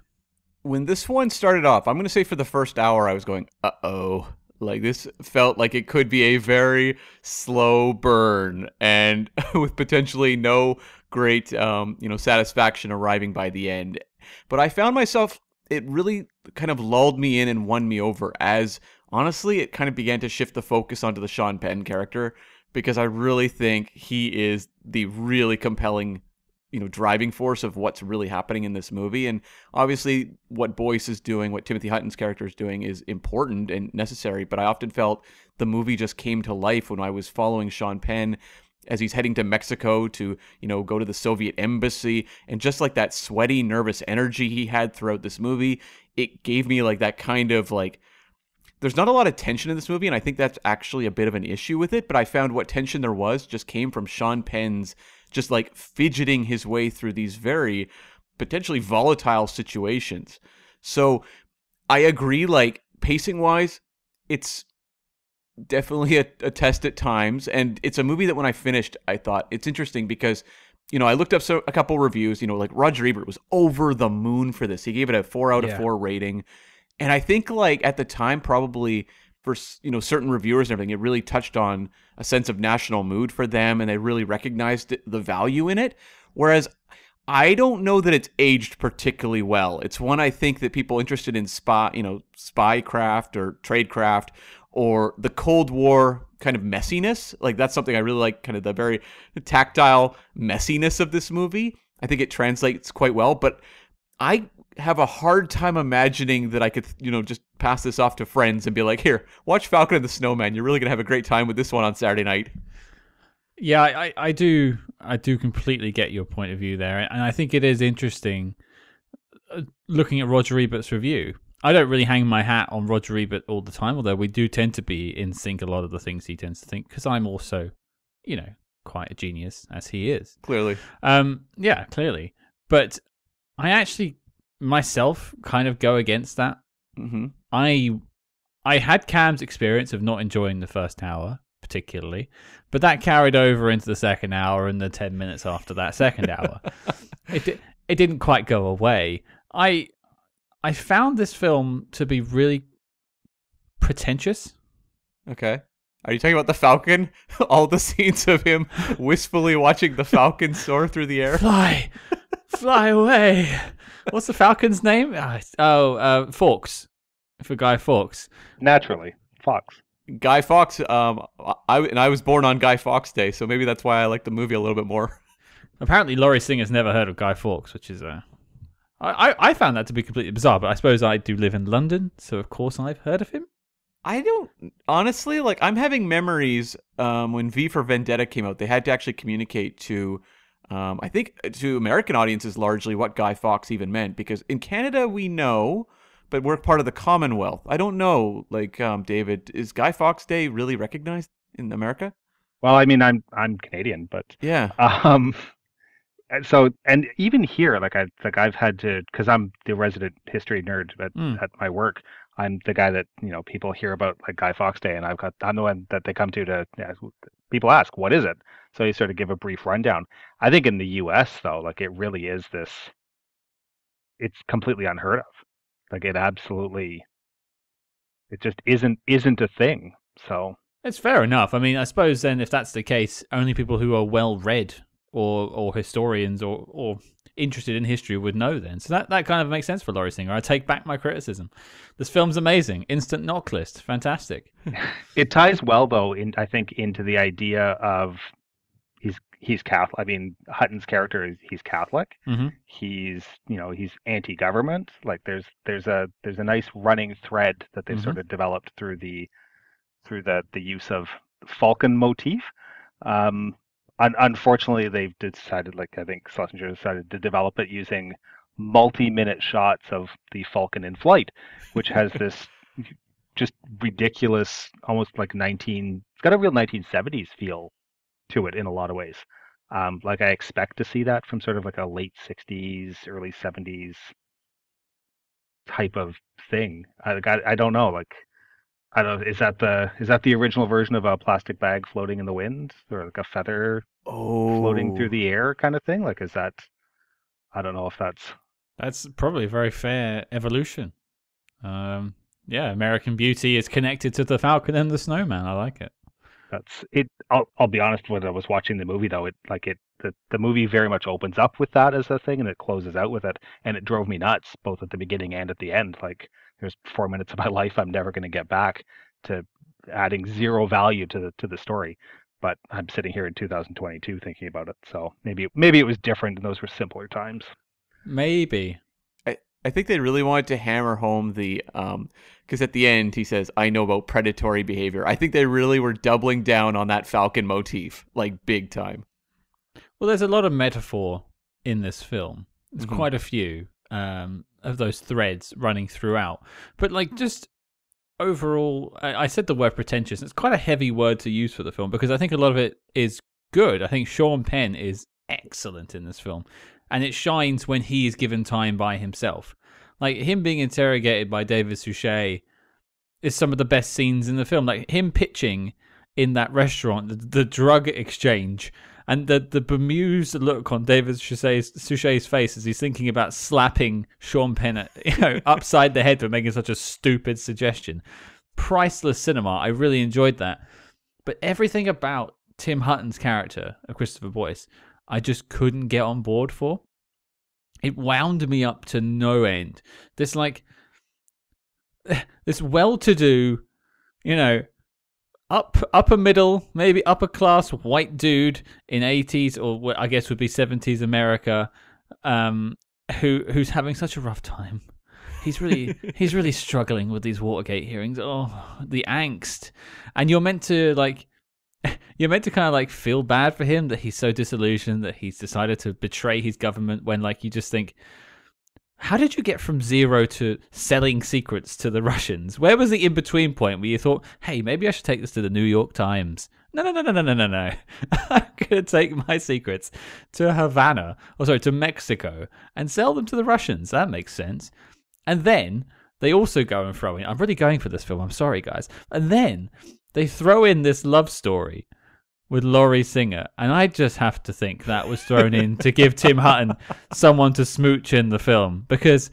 When this one started off, I'm going to say for the first hour, I was going, uh oh. Like this felt like it could be a very slow burn and with potentially no great, um, you know, satisfaction arriving by the end. But I found myself, it really kind of lulled me in and won me over as honestly, it kind of began to shift the focus onto the Sean Penn character because I really think he is the really compelling you know driving force of what's really happening in this movie. And obviously what Boyce is doing what Timothy Hutton's character is doing is important and necessary but I often felt the movie just came to life when I was following Sean Penn as he's heading to Mexico to, you know, go to the Soviet embassy. And just like that sweaty nervous energy he had throughout this movie, it gave me like that kind of like there's not a lot of tension in this movie, and I think that's actually a bit of an issue with it. But I found what tension there was just came from Sean Penn's just like fidgeting his way through these very potentially volatile situations. So I agree, like pacing wise, it's definitely a, a, test at times. And it's a movie that when I finished, I thought it's interesting because you know, I looked up so, a couple reviews. You know, like Roger Ebert was over the moon for this. He gave it a four out of Yeah. four rating, and I think like at the time, probably for you know certain reviewers and everything, it really touched on a sense of national mood for them, and they really recognized the value in it. Whereas I don't know that it's aged particularly well. It's one I think that people interested in spy, you know, spy craft or tradecraft or the Cold War kind of messiness. Like that's something I really like, kind of the very tactile messiness of this movie. I think it translates quite well, but I have a hard time imagining that I could, you know, just pass this off to friends and be like, "Here, watch Falcon and the Snowman. You're really gonna have a great time with this one on Saturday night." Yeah, I, I- do I do completely get your point of view there, and I think it is interesting uh, looking at Roger Ebert's review. I don't really hang my hat on Roger Ebert all the time, although we do tend to be in sync a lot of the things he tends to think, because I'm also, you know, quite a genius as he is. Clearly, Um, yeah, clearly, but I actually myself kind of go against that. hmm I I had Cam's experience of not enjoying the first hour particularly, but that carried over into the second hour and the ten minutes after that second hour. it it didn't quite go away. I I found this film to be really pretentious. Okay. Are you talking about the Falcon? All the scenes of him wistfully watching the Falcon soar through the air. Fly, fly away. What's the Falcon's name? Ah, Oh, uh, Fawkes. For Guy Fawkes. Naturally, Fox. Guy Fawkes. Um, I and I was born on Guy Fawkes Day, so maybe that's why I like the movie a little bit more. Apparently, Lori Singer's never heard of Guy Fawkes, which is uh, I, I I found that to be completely bizarre. But I suppose I do live in London, so of course I've heard of him. I don't honestly like. I'm having memories um, when V for Vendetta came out. They had to actually communicate to, um, I think, to American audiences largely what Guy Fawkes even meant because in Canada we know, but we're part of the Commonwealth. I don't know, like um, David, is Guy Fawkes Day really recognized in America? Well, I mean, I'm I'm Canadian, but Yeah. um, so and even here, like I like I've had to because I'm the resident history nerd at Mm. at my work. I'm the guy that you know people hear about like Guy Fawkes Day, and I've got I'm the one that they come to to yeah, people ask what is it. So you sort of give a brief rundown. I think in the U.S. though, like it really is this. It's completely unheard of. Like it absolutely. It just isn't isn't a thing. So It's fair enough. I mean, I suppose then if that's the case, only people who are well read or or historians or or interested in history would know then. So that, that kind of makes sense for Lori Singer. I take back my criticism. This film's amazing. Instant NOC list. Fantastic. it ties well though in I think into the idea of he's he's Catholic. I mean Hutton's character is he's Catholic. Mhm. He's you know he's anti-government. Like there's there's a there's a nice running thread that they've Mhm. sort of developed through the through the the use of Falcon motif. Um, un- unfortunately, they've decided like I think Schlesinger decided to develop it using multi-minute shots of the Falcon in flight, which has this just ridiculous, almost like 19. It's got a real 1970s feel to it in a lot of ways. Um, like I expect to see that from sort of like a late 60s, early 70s type of thing. I, like, I, I don't know. Like, I don't. Is that the is that the original version of a plastic bag floating in the wind, or like a feather Oh, floating through the air kind of thing? Like, is that? I don't know if that's That's probably a very fair evolution. Um, yeah, American Beauty is connected to the Falcon and the Snowman. I like it. That's it. I'll I'll be honest. When I was watching the movie, though, it like it the the movie very much opens up with that as a thing, and it closes out with it, and it drove me nuts both at the beginning and at the end. Like there's four minutes of my life I'm never going to get back to adding zero value to the to the story. But I'm sitting here in 2022 thinking about it, so maybe maybe it was different, and those were simpler times. Maybe. I think they really wanted to hammer home the um because at the end he says I know about predatory behavior. I think they really were doubling down on that Falcon motif like big time. Well, there's a lot of metaphor in this film. There's Mhm. quite a few um, of those threads running throughout. But like just overall, I, I said the word pretentious. It's quite a heavy word to use for the film because I think a lot of it is good. I think Sean Penn is excellent in this film, and it shines when he is given time by himself. Like him being interrogated by David Suchet is some of the best scenes in the film. Like him pitching in that restaurant, the, the drug exchange and the the bemused look on David Suchet's, Suchet's face as he's thinking about slapping Sean Penn, you know, upside the head for making such a stupid suggestion. Priceless cinema. I really enjoyed that, but everything about Tim Hutton's character Christopher Boyce, I just couldn't get on board for. It wound me up to no end. This like this well-to-do, you know, up upper middle, maybe upper class white dude in 80s or I guess would be 70s America, um, who who's having such a rough time. He's really he's really struggling with these Watergate hearings. Oh, the angst, and you're meant to like. You're meant to kind of like feel bad for him that he's so disillusioned that he's decided to betray his government when like you just think, how did you get from zero to selling secrets to the Russians? Where was the in between point where you thought, hey, maybe I should take this to the New York Times? No, no, no, no, no, no, no, no. I'm going to take my secrets to Havana, or sorry, to Mexico, and sell them to the Russians. That makes sense. And then they also go and throw in, I'm really going for this film, I'm sorry, guys. And then they throw in this love story with Lori Singer, and I just have to think that was thrown in to give Tim Hutton someone to smooch in the film because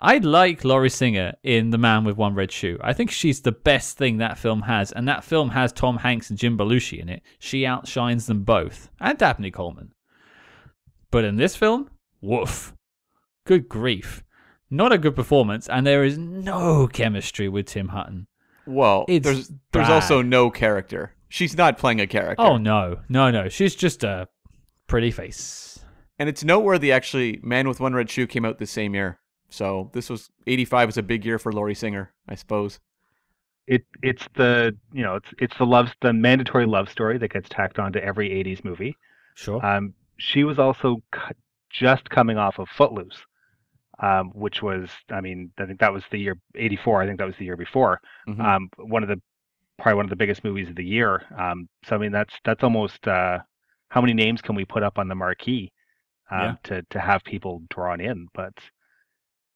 I like Lori Singer in The Man with One Red Shoe. I think she's the best thing that film has, and that film has Tom Hanks and Jim Belushi in it. She outshines them both, and Dabney Coleman. But in this film, woof. Good grief. Not a good performance, and there is no chemistry with Tim Hutton. Well, It's there's there's bad. also no character. She's not playing a character. Oh no, no, no. She's just a pretty face. And it's noteworthy actually, Man with One Red Shoe came out the same year. So this was 85 was a big year for Lori Singer, I suppose. It it's the you know it's it's the love the mandatory love story that gets tacked onto every '80s movie. Sure. Um, she was also c- just coming off of Footloose, um, which was I mean I think that was the year '84. I think that was the year before. Mhm. Um, one of the probably one of the biggest movies of the year. Um, so I mean that's that's almost uh, how many names can we put up on the marquee um, Yeah. to to have people drawn in? But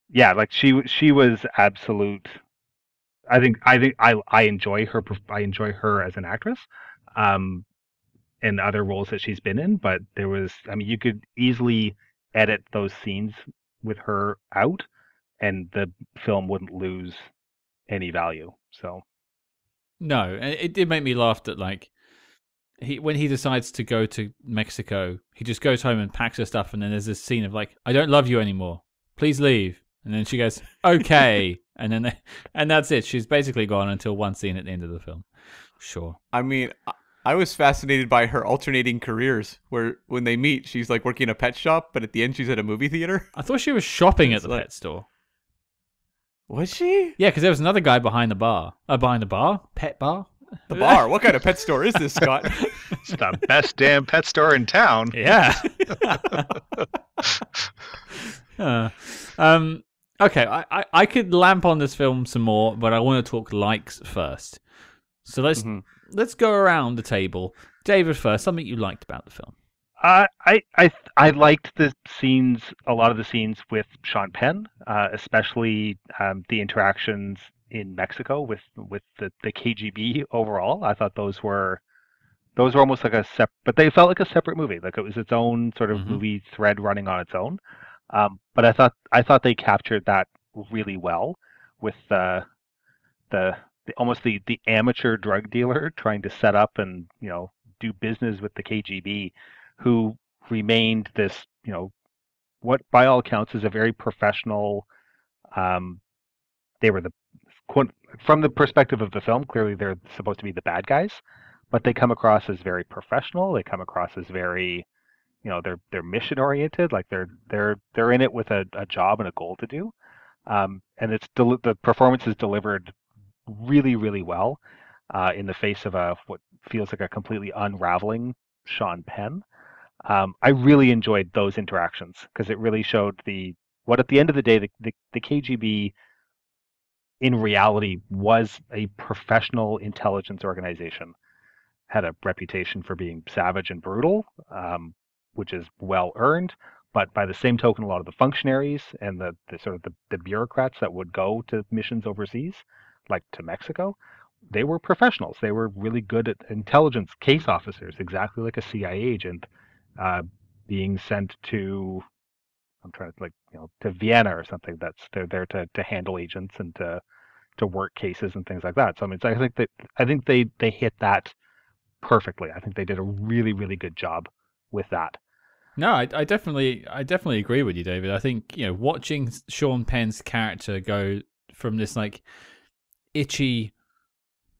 yeah, like she she was absolute. I think I think I I enjoy her I enjoy her as an actress, um, in other roles that she's been in. But there was I mean you could easily edit those scenes with her out, and the film wouldn't lose any value. So No, it did make me laugh that like he when he decides to go to Mexico, he just goes home and packs her stuff, and then there's this scene of like, "I don't love you anymore. Please leave." And then she goes, "Okay," and then they, and that's it. She's basically gone until one scene at the end of the film. Sure. I mean, I- I was fascinated by her alternating careers where when they meet, she's like working in a pet shop, but at the end she's at a movie theater. I thought she was shopping at the like- pet store. Was she? Yeah, because there was another guy behind the bar. Uh, behind the bar, pet bar. The bar. What kind of pet store is this, Scott? It's the best damn pet store in town. Yeah. Uh, um. Okay, I, I I could lamp on this film some more, but I want to talk likes first. So let's Mhm. let's go around the table. David first. Something you liked about the film. Uh, I I I liked the scenes, a lot of the scenes with Sean Penn, uh, especially um, the interactions in Mexico with with the, the KGB overall. I thought those were those were almost like a sep, but they felt like a separate movie, like it was its own sort of Mhm. movie thread running on its own. Um, but I thought I thought they captured that really well with the the, the almost the the amateur drug dealer trying to set up and you know do business with the KGB who remained this, you know, what by all accounts is a very professional. Um, they were the from the perspective of the film. Clearly, they're supposed to be the bad guys, but they come across as very professional. They come across as very, you know, they're they're mission oriented. Like they're they're they're in it with a, a job and a goal to do. Um, and it's del- the performance is delivered really really well uh, in the face of a what feels like a completely unraveling Sean Penn. Um, I really enjoyed those interactions because it really showed the what at the end of the day the, the, the KGB in reality was a professional intelligence organization had a reputation for being savage and brutal um, which is well earned but by the same token a lot of the functionaries and the, the sort of the, the bureaucrats that would go to missions overseas like to Mexico they were professionals. They were really good at intelligence case officers, exactly like a CIA agent, uh, being sent to I'm trying to like you know to Vienna or something. That's they're there to to handle agents and to to work cases and things like that. So I mean, I think that I think they they hit that perfectly. I think they did a really really good job with that. No, I, I definitely I definitely agree with you, David. I think you know watching Sean Penn's character go from this like itchy,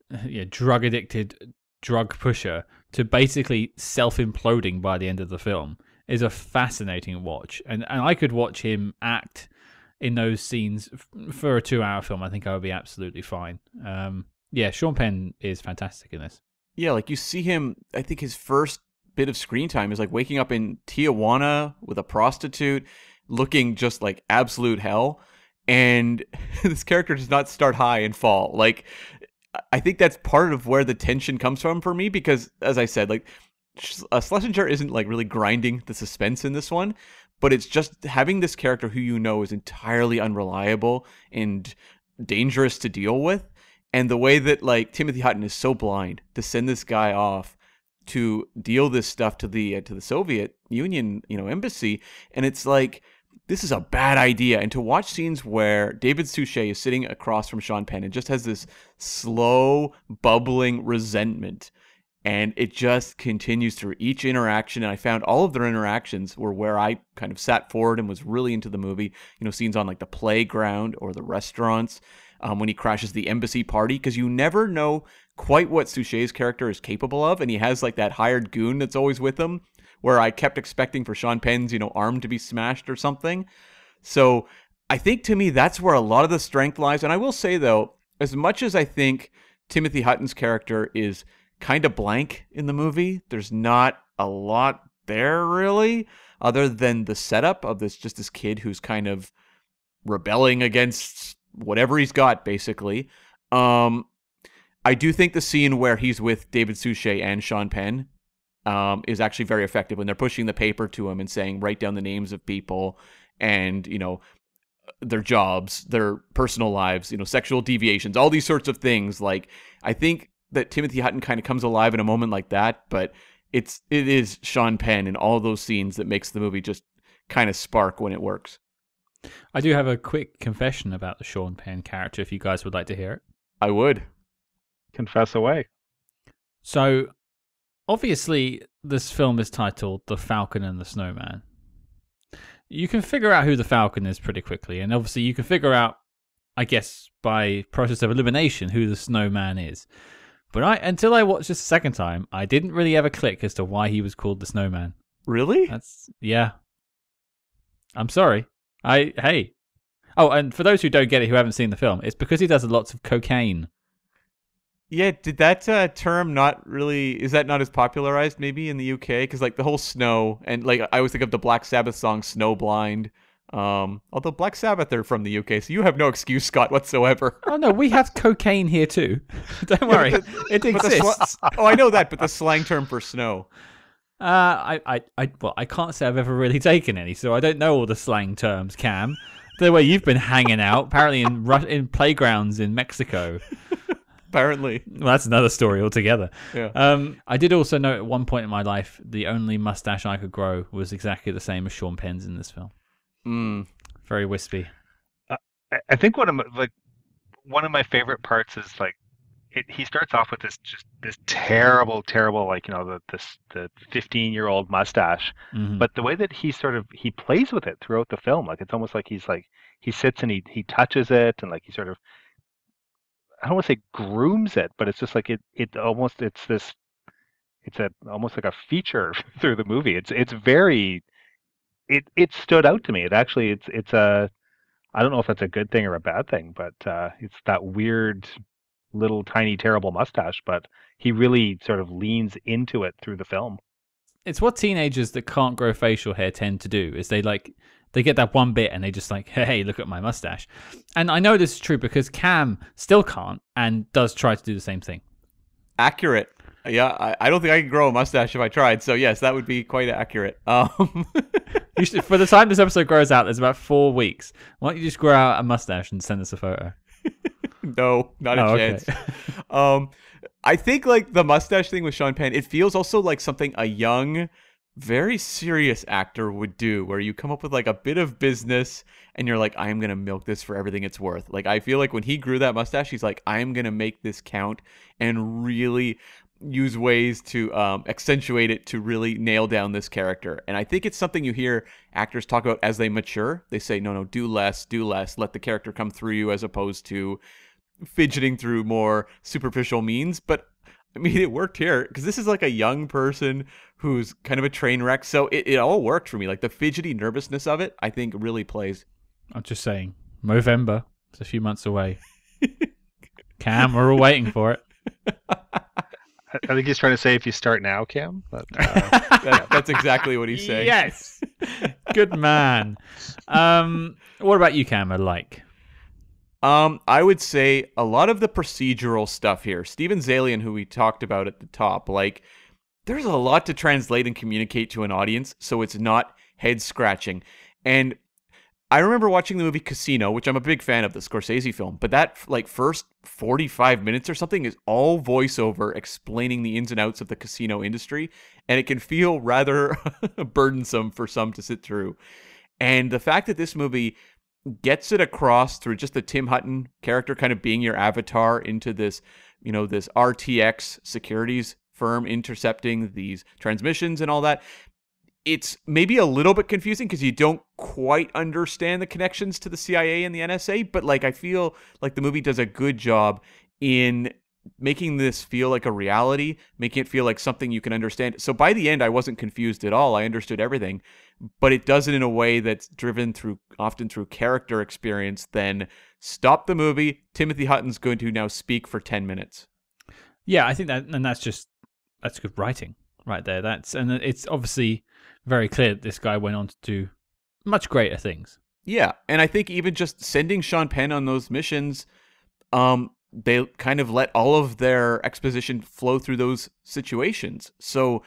yeah, drug addicted drug pusher to basically self imploding by the end of the film is a fascinating watch, and and I could watch him act in those scenes for a two-hour film. I think I would be absolutely fine. Um, yeah, Sean Penn is fantastic in this. Yeah, like you see him. I think his first bit of screen time is like waking up in Tijuana with a prostitute, looking just like absolute hell. And this character does not start high and fall. Like, I think that's part of where the tension comes from for me because, as I said, like uh, Schlesinger isn't like really grinding the suspense in this one, but it's just having this character who you know is entirely unreliable and dangerous to deal with. And the way that like Timothy Hutton is so blind to send this guy off to deal this stuff to the uh, to the Soviet Union, you know, embassy, and it's like this is a bad idea. And to watch scenes where David Suchet is sitting across from Sean Penn and just has this slow, bubbling resentment and it just continues through each interaction. And i found all of their interactions were where i kind of sat forward and was really into the movie. You know scenes on like the playground or the restaurants um, when he crashes the embassy party because you never know quite what suchet's character is capable of and he has like that hired goon that's always with him where i kept expecting for sean penn's you know arm to be smashed or something so i think to me that's where a lot of the strength lies and i will say though as much as i think timothy hutton's character is kind of blank in the movie. There's not a lot there really, other than the setup of this just this kid who's kind of rebelling against whatever he's got, basically. Um, I do think the scene where he's with David Suchet and Sean Penn um, is actually very effective when they're pushing the paper to him and saying, write down the names of people and, you know, their jobs, their personal lives, you know, sexual deviations, all these sorts of things. Like, I think that Timothy Hutton kind of comes alive in a moment like that, but it's it is Sean Penn in all those scenes that makes the movie just kind of spark when it works. I do have a quick confession about the Sean Penn character if you guys would like to hear it. I would. Confess away. So, obviously, this film is titled The Falcon and the Snowman. You can figure out who the Falcon is pretty quickly, and obviously, you can figure out, I guess, by process of elimination, who the snowman is. But I until I watched this a second time, I didn't really ever click as to why he was called the Snowman. Really? That's yeah. I'm sorry. I hey. Oh, and for those who don't get it, who haven't seen the film, it's because he does lots of cocaine. Yeah, did that uh, term not really is that not as popularized maybe in the UK? Because like the whole snow and like I always think of the Black Sabbath song "Snowblind." Um, although Black Sabbath are from the UK, so you have no excuse, Scott, whatsoever. Oh no, we have cocaine here too. Don't worry, yeah, the, it exists. Sl- oh, I know that, but the slang term for snow. Uh, I, I, I, well, I can't say I've ever really taken any, so I don't know all the slang terms. Cam, the way you've been hanging out, apparently in in playgrounds in Mexico. Apparently, well, that's another story altogether. Yeah. Um, I did also know at one point in my life, the only mustache I could grow was exactly the same as Sean Penn's in this film. Mm. Very wispy. Uh, I think one of my, like one of my favorite parts is like it, he starts off with this just this terrible, terrible like you know the this the fifteen year old mustache, mm-hmm. but the way that he sort of he plays with it throughout the film, like it's almost like he's like he sits and he he touches it and like he sort of I don't want to say grooms it, but it's just like it it almost it's this it's a almost like a feature through the movie. It's it's very it it stood out to me. It actually it's it's a I don't know if that's a good thing or a bad thing, but uh, it's that weird little tiny terrible mustache. But he really sort of leans into it through the film. It's what teenagers that can't grow facial hair tend to do. Is they like they get that one bit and they just like, hey, look at my mustache. And I know this is true because Cam still can't and does try to do the same thing. Accurate. Yeah, I, I don't think I could grow a mustache if I tried. So yes, that would be quite accurate. Um, you should, for the time this episode grows out, there's about four weeks. Why don't you just grow out a mustache and send us a photo? no, not a oh, chance. Okay. Um, I think like the mustache thing with Sean Penn, it feels also like something a young, very serious actor would do, where you come up with like a bit of business and you're like, I am gonna milk this for everything it's worth. Like I feel like when he grew that mustache, he's like, I am gonna make this count and really use ways to um, accentuate it to really nail down this character. And I think it's something you hear actors talk about as they mature. They say, no, no, do less, do less, let the character come through you as opposed to fidgeting through more superficial means. But I mean, it worked here because this is like a young person who's kind of a train wreck. So it, it all worked for me. Like the fidgety nervousness of it, I think really plays. I'm just saying, Movember. It's a few months away. Cam, we're all waiting for it. I I think he's trying to say if you start now, Cam. But, uh, That, that's exactly what he's saying. Yes. Good man. Um, what about you, Cam? Like, Um, I would say a lot of the procedural stuff here. Steven Zaillian, who we talked about at the top, like there's a lot to translate and communicate to an audience, so it's not head scratching. And I remember watching the movie Casino, which I'm a big fan of the Scorsese film, but that like first 45 minutes or something is all voiceover explaining the ins and outs of the casino industry, and it can feel rather burdensome for some to sit through. And the fact that this movie gets it across through just the Tim Hutton character kind of being your avatar into this, you know, this RTX securities firm intercepting these transmissions and all that. It's maybe a little bit confusing because you don't quite understand the connections to the CIA and the NSA, but like I feel like the movie does a good job in making this feel like a reality, making it feel like something you can understand. So by the end, I wasn't confused at all. I understood everything, but it does it in a way that's driven through often through character experience. Then stop the movie. Timothy Hutton's going to now speak for 10 minutes. yeah, I think that, and that's just that's good writing right there. That's and it's obviously very clear that this guy went on to do much greater things. Yeah, and I think even just sending Sean Penn on those missions, um, they kind of let all of their exposition flow through those situations. So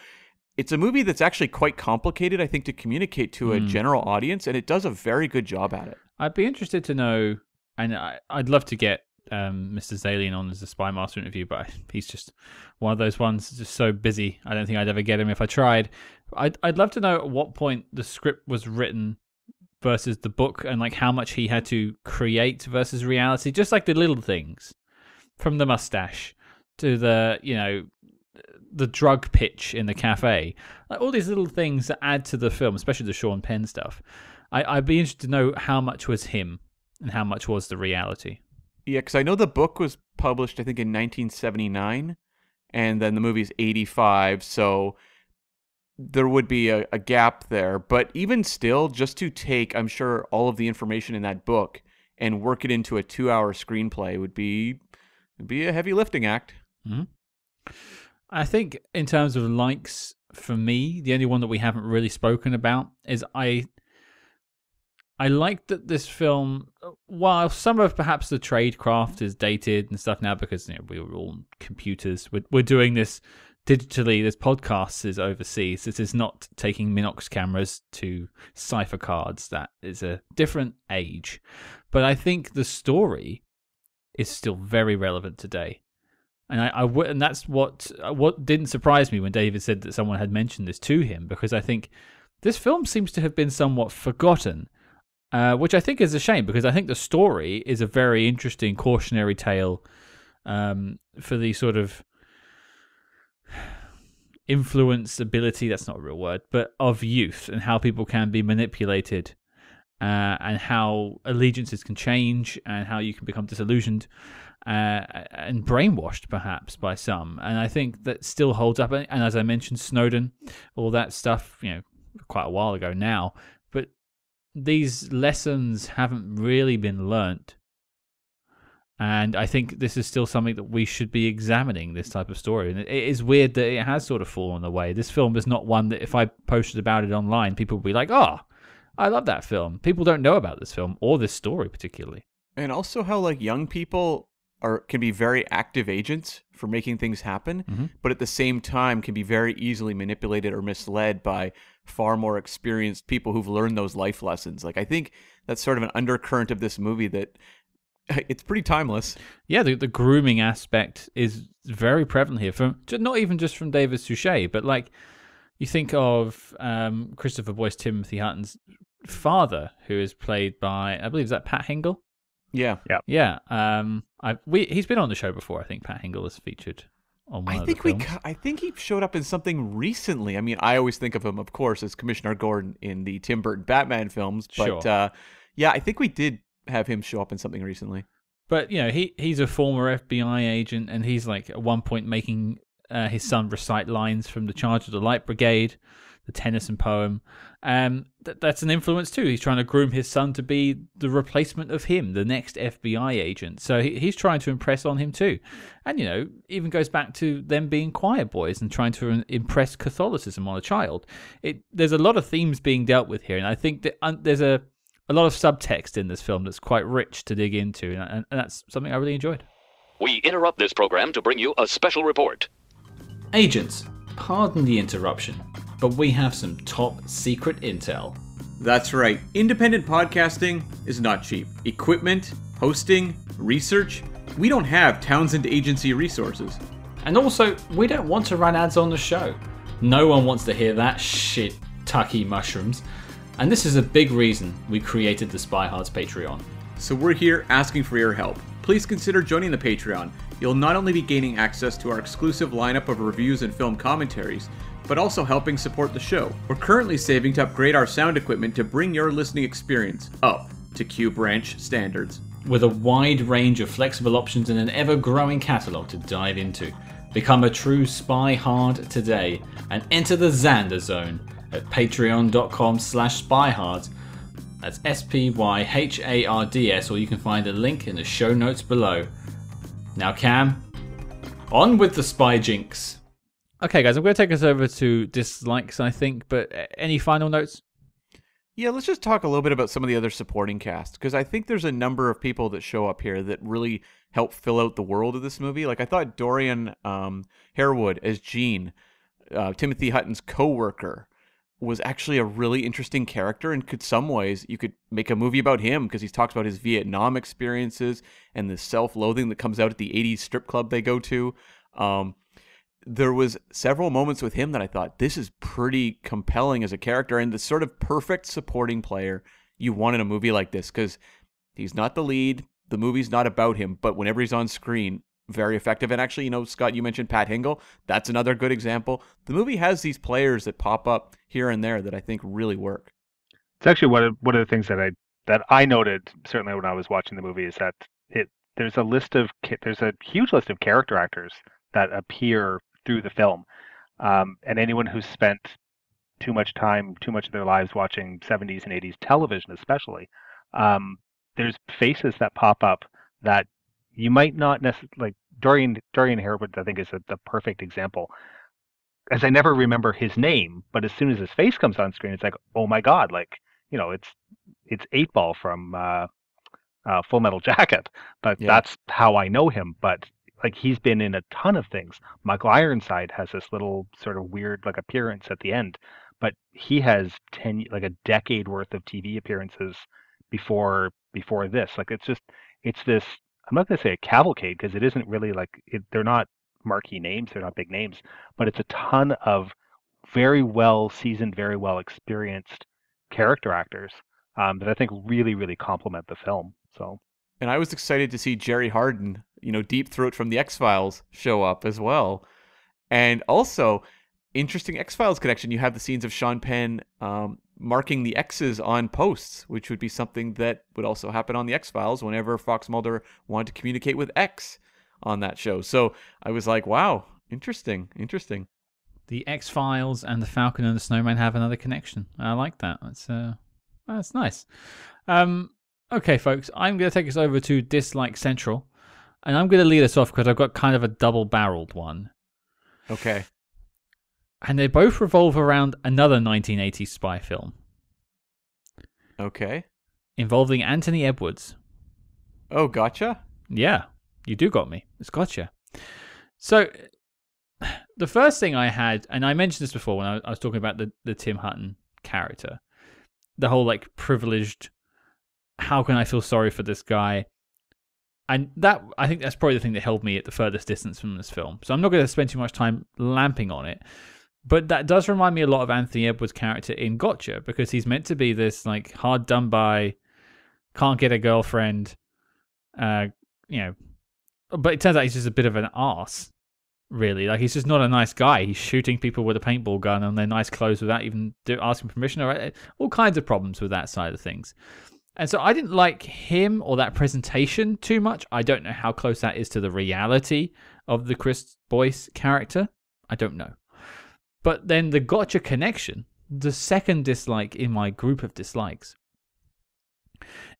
it's a movie that's actually quite complicated, I think, to communicate to a Hmm. general audience, and it does a very good job at it. I'd be interested to know, and I, I'd love to get um, Mr. Zaillian on as a Spy Master interview, but he's just one of those ones just so busy. I don't think I'd ever get him if I tried. I'd I'd love to know at what point the script was written versus the book, and like how much he had to create versus reality. Just like the little things, from the mustache to the you know the drug pitch in the cafe, like all these little things that add to the film, especially the Sean Penn stuff. I, I'd be interested to know how much was him and how much was the reality. Yeah, because I know the book was published, I think, in 1979, and then the movie's 85, so there would be a, a gap there. But even still, just to take, I'm sure, all of the information in that book and work it into a two-hour screenplay would be would be a heavy lifting act. Mm-hmm. I think in terms of likes for me, the only one that we haven't really spoken about is I I like that this film while some of perhaps the tradecraft is dated and stuff now because you know, we were all computers. We're, we're doing this digitally. This podcast is overseas. This is not taking Minox cameras to cipher cards. That is a different age. But I think the story is still very relevant today. And I, I and that's what uh, what didn't surprise me when David said that someone had mentioned this to him because I think this film seems to have been somewhat forgotten, uh, which I think is a shame because I think the story is a very interesting cautionary tale um, for the sort of influence ability that's not a real word but of youth and how people can be manipulated uh, and how allegiances can change and how you can become disillusioned uh, and brainwashed perhaps by some and i think that still holds up and as i mentioned snowden all that stuff you know quite a while ago now but these lessons haven't really been learnt and I think this is still something that we should be examining this type of story. And it is weird that it has sort of fallen away. This film is not one that if I posted about it online, people would be like, oh, I love that film. People don't know about this film or this story particularly. And also how like young people are can be very active agents for making things happen, Mhm. but at the same time can be very easily manipulated or misled by far more experienced people who've learned those life lessons. Like I think that's sort of an undercurrent of this movie that It's pretty timeless. Yeah, the, the grooming aspect is very prevalent here. From not even just from David Suchet, but like you think of um, Christopher Boyce, Timothy Hutton's father, who is played by I believe is that Pat Hingle. Yeah. Yeah, yeah. um, I we he's been on the show before. I think Pat Hingle was featured on one I of think the we. films. ca- I think he showed up in something recently. I mean, I always think of him, of course, as Commissioner Gordon in the Tim Burton Batman films. But Sure. uh, yeah, I think we did have him show up in something recently. But you know, he he's a former FBI agent, and he's like at one point making uh, his son recite lines from the Charge of the Light Brigade, the Tennyson poem. Um, th- that's an influence too. He's trying to groom his son to be the replacement of him, the next FBI agent. So he, he's trying to impress on him too, and you know, even goes back to them being quiet boys and trying to impress Catholicism on a child. It there's a lot of themes being dealt with here, and I think that there's a a lot of subtext in this film that's quite rich to dig into, and, and that's something I really enjoyed. We interrupt this program to bring you a special report. Agents, pardon the interruption, but we have some top secret intel. That's right. Independent podcasting is not cheap. Equipment, hosting, research. We don't have Townsend Agency resources. And also, we don't want to run ads on the show. No one wants to hear that shit, Tucky mushrooms. And this is a big reason we created the Spy Hards Patreon. So we're here asking for your help. Please consider joining the Patreon. You'll not only be gaining access to our exclusive lineup of reviews and film commentaries, but also helping support the show. We're currently saving to upgrade our sound equipment to bring your listening experience up to Q Branch standards. with a wide range of flexible options and an ever growing catalogue to dive into. Become a true spy hard today and enter the Xander zone at patreon.com slash spyhards. That's S-P-Y-H-A-R-D-S or you can find a link in the show notes below. Now Cam, on with the spy jinx. Okay guys, I'm going to take us over to dislikes I think, but uh, any final notes? Yeah, let's just talk a little bit about some of the other supporting cast because I think there's a number of people that show up here that really help fill out the world of this movie. Like I thought Dorian um, Harewood as Gene, uh, Timothy Hutton's coworker, was actually a really interesting character and could some ways you could make a movie about him because he talks about his Vietnam experiences and the self-loathing that comes out at the 80s strip club they go to. Um, there was several moments with him that I thought this is pretty compelling as a character and the sort of perfect supporting player you want in a movie like this because he's not the lead. The movie's not about him, but whenever he's on screen, very effective. And actually, you know, Scott, you mentioned Pat Hingle. That's another good example. The movie has these players that pop up here and there that I think really work. It's actually one of one of the things that I that I noted certainly when I was watching the movie is that it there's a list of there's a huge list of character actors that appear through the film, um, and anyone who's spent too much time, too much of their lives watching 70s and 80s television, especially, um, there's faces that pop up that you might not necessarily like. Dorian Dorian Harewood, I think, is a, the perfect example. As I never remember his name, but as soon as his face comes on screen, it's like, oh my god, like you know, it's it's eight ball from uh, uh, Full Metal Jacket, but Yeah. that's how I know him. But like he's been in a ton of things. Michael Ironside has this little sort of weird like appearance at the end, but he has ten like a decade worth of TV appearances before before this. Like it's just it's this. I'm not gonna say a cavalcade because it isn't really like it, they're not marquee names, they're not big names, but it's a ton of very well seasoned, very well experienced character actors um, that I think really, really complement the film. So And I was excited to see Jerry Hardin, you know, Deep Throat from the X Files, show up as well. And also, interesting X Files connection. You have the scenes of Sean Penn um, marking the X's on posts, which would be something that would also happen on the X Files whenever Fox Mulder wanted to communicate with X on that show. So I was like, wow, interesting, interesting. The X Files and the Falcon and the Snowman have another connection. I like that. That's uh, that's nice. Um, okay, folks, I'm going to take us over to Dislike Central, and I'm going to lead us off because I've got kind of a double-barreled one, Okay. and they both revolve around another 1980s spy film Okay. involving Anthony Edwards. Oh, gotcha. Yeah, you do got me. It's gotcha. So, the first thing I had, and I mentioned this before when I, I was talking about the, the Tim Hutton character, the whole like privileged, how can I feel sorry for this guy? And that I think that's probably the thing that held me at the furthest distance from this film. So I'm not going to spend too much time lamping on it. But that does remind me a lot of Anthony Edwards' character in Gotcha because he's meant to be this like hard done by, can't get a girlfriend, uh, you know. But it turns out he's just a bit of an ass, really. Like he's just not a nice guy. He's shooting people with a paintball gun on their nice clothes without even do, asking permission. Or all kinds of problems with that side of things. And so I didn't like him or that presentation too much. I don't know how close that is to the reality of the Chris Boyce character. I don't know. But then the gotcha connection, the second dislike in my group of dislikes,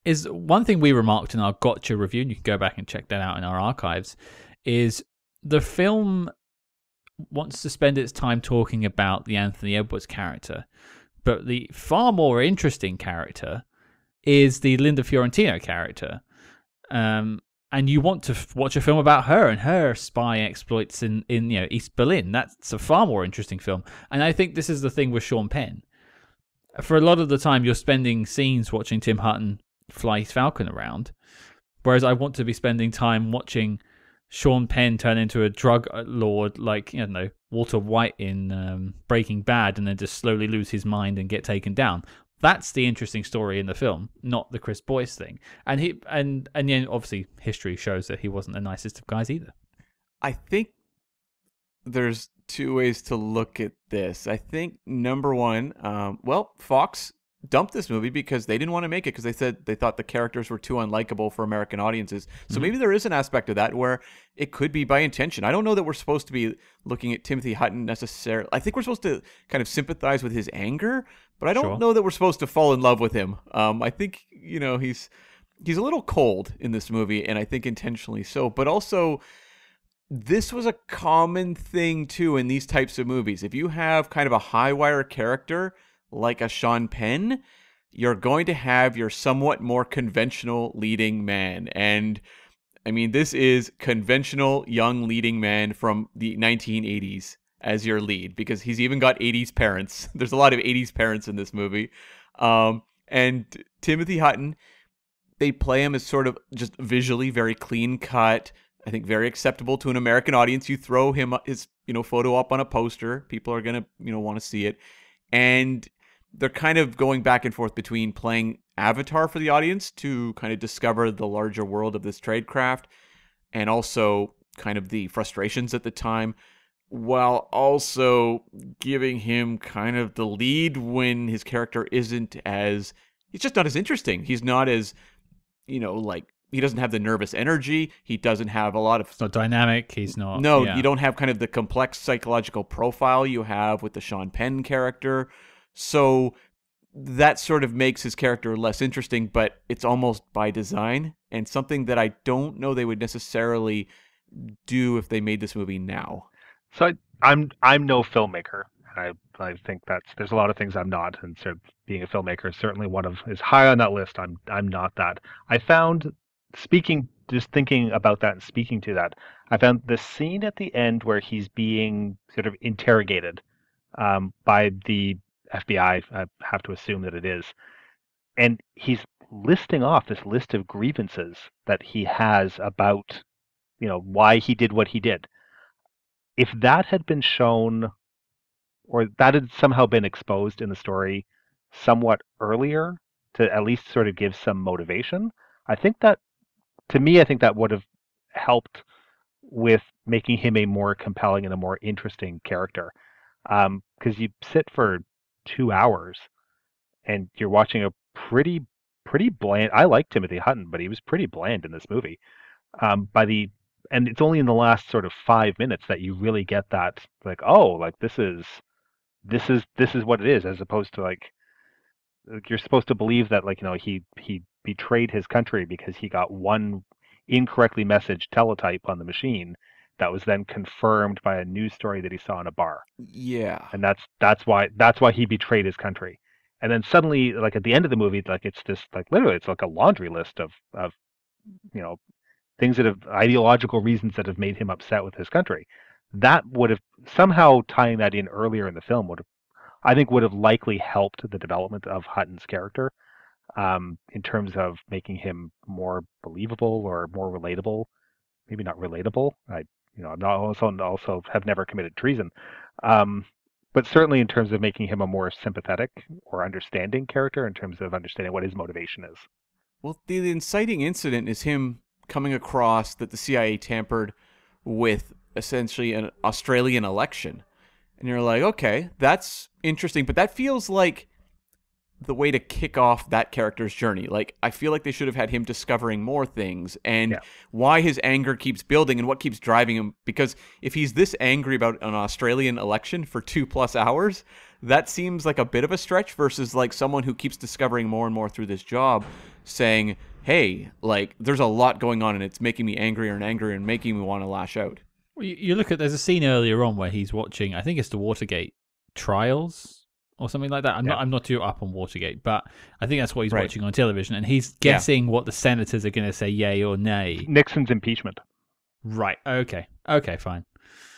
is one thing we remarked in our gotcha review, and you can go back and check that out in our archives, is the film wants to spend its time talking about the Anthony Edwards character, but the far more interesting character is the Linda Fiorentino character. Um, and you want to f- watch a film about her and her spy exploits in, in you know East Berlin. That's a far more interesting film. And I think this is the thing with Sean Penn. For a lot of the time, you're spending scenes watching Tim Hutton fly his Falcon around, whereas I want to be spending time watching Sean Penn turn into a drug lord like you know Walter White in um, Breaking Bad, and then just slowly lose his mind and get taken down. That's the interesting story in the film, not the Chris Boyce thing. And he and and then obviously history shows that he wasn't the nicest of guys either. I think there's two ways to look at this. I think number one, um, well, Fox dumped this movie because they didn't want to make it because they said they thought the characters were too unlikable for American audiences. So mm-hmm. maybe there is an aspect of that where it could be by intention. I don't know that we're supposed to be looking at Timothy Hutton necessarily. I think we're supposed to kind of sympathize with his anger, but I don't sure. know that we're supposed to fall in love with him. Um, I think you know he's he's a little cold in this movie, and I think intentionally so. But also, this was a common thing too in these types of movies. If you have kind of a high wire character like a Sean Penn, you're going to have your somewhat more conventional leading man. And I mean, this is conventional young leading man from the 1980s as your lead because he's even got 80s parents. There's a lot of 80s parents in this movie. Um, and Timothy Hutton, they play him as sort of just visually very clean cut. I think very acceptable to an American audience. You throw him his you know photo up on a poster, people are gonna you know want to see it, and they're kind of going back and forth between playing Avatar for the audience to kind of discover the larger world of this trade craft, and also kind of the frustrations at the time while also giving him kind of the lead when his character isn't as he's just not as interesting. He's not as you know like he doesn't have the nervous energy. He doesn't have a lot of it's not dynamic. He's not No, yeah. you don't have kind of the complex psychological profile you have with the Sean Penn character. So that sort of makes his character less interesting, but it's almost by design and something that I don't know they would necessarily do if they made this movie now. So I, I'm I'm no filmmaker. I I think that's there's a lot of things I'm not, and so being a filmmaker is certainly one of is high on that list. I'm I'm not that. I found speaking just thinking about that and speaking to that, I found the scene at the end where he's being sort of interrogated um, by the FBI. I have to assume that it is, and he's listing off this list of grievances that he has about you know why he did what he did if that had been shown or that had somehow been exposed in the story somewhat earlier to at least sort of give some motivation, I think that to me, I think that would have helped with making him a more compelling and a more interesting character. Because um, you sit for two hours and you're watching a pretty, pretty bland. I like Timothy Hutton, but he was pretty bland in this movie. Um, by the and it's only in the last sort of five minutes that you really get that like oh like this is this is this is what it is as opposed to like you're supposed to believe that like you know he he betrayed his country because he got one incorrectly messaged teletype on the machine that was then confirmed by a news story that he saw in a bar yeah and that's that's why that's why he betrayed his country and then suddenly like at the end of the movie like it's just like literally it's like a laundry list of of you know things that have ideological reasons that have made him upset with his country. That would have somehow tying that in earlier in the film would have, I think, would have likely helped the development of Hutton's character. um, in terms of making him more believable or more relatable. Maybe not relatable. I, you know, not also also have never committed treason, um, but certainly in terms of making him a more sympathetic or understanding character in terms of understanding what his motivation is. Well, the, the inciting incident is him coming across that the CIA tampered with essentially an Australian election. And you're like, okay, that's interesting, but that feels like the way to kick off that character's journey. Like, I feel like they should have had him discovering more things and Yeah. why his anger keeps building and what keeps driving him. Because if he's this angry about an Australian election for two plus hours, that seems like a bit of a stretch versus like someone who keeps discovering more and more through this job saying, hey, like, there's a lot going on and it's making me angrier and angrier and making me want to lash out. Well, you look at there's a scene earlier on where he's watching. I think it's the Watergate trials or something like that. I'm not. I'm not too up on Watergate, but I think that's what he's Right. watching on television, and he's Yeah. guessing what the senators are going to say, yay or nay. Nixon's impeachment. Right. Okay. Okay. Fine.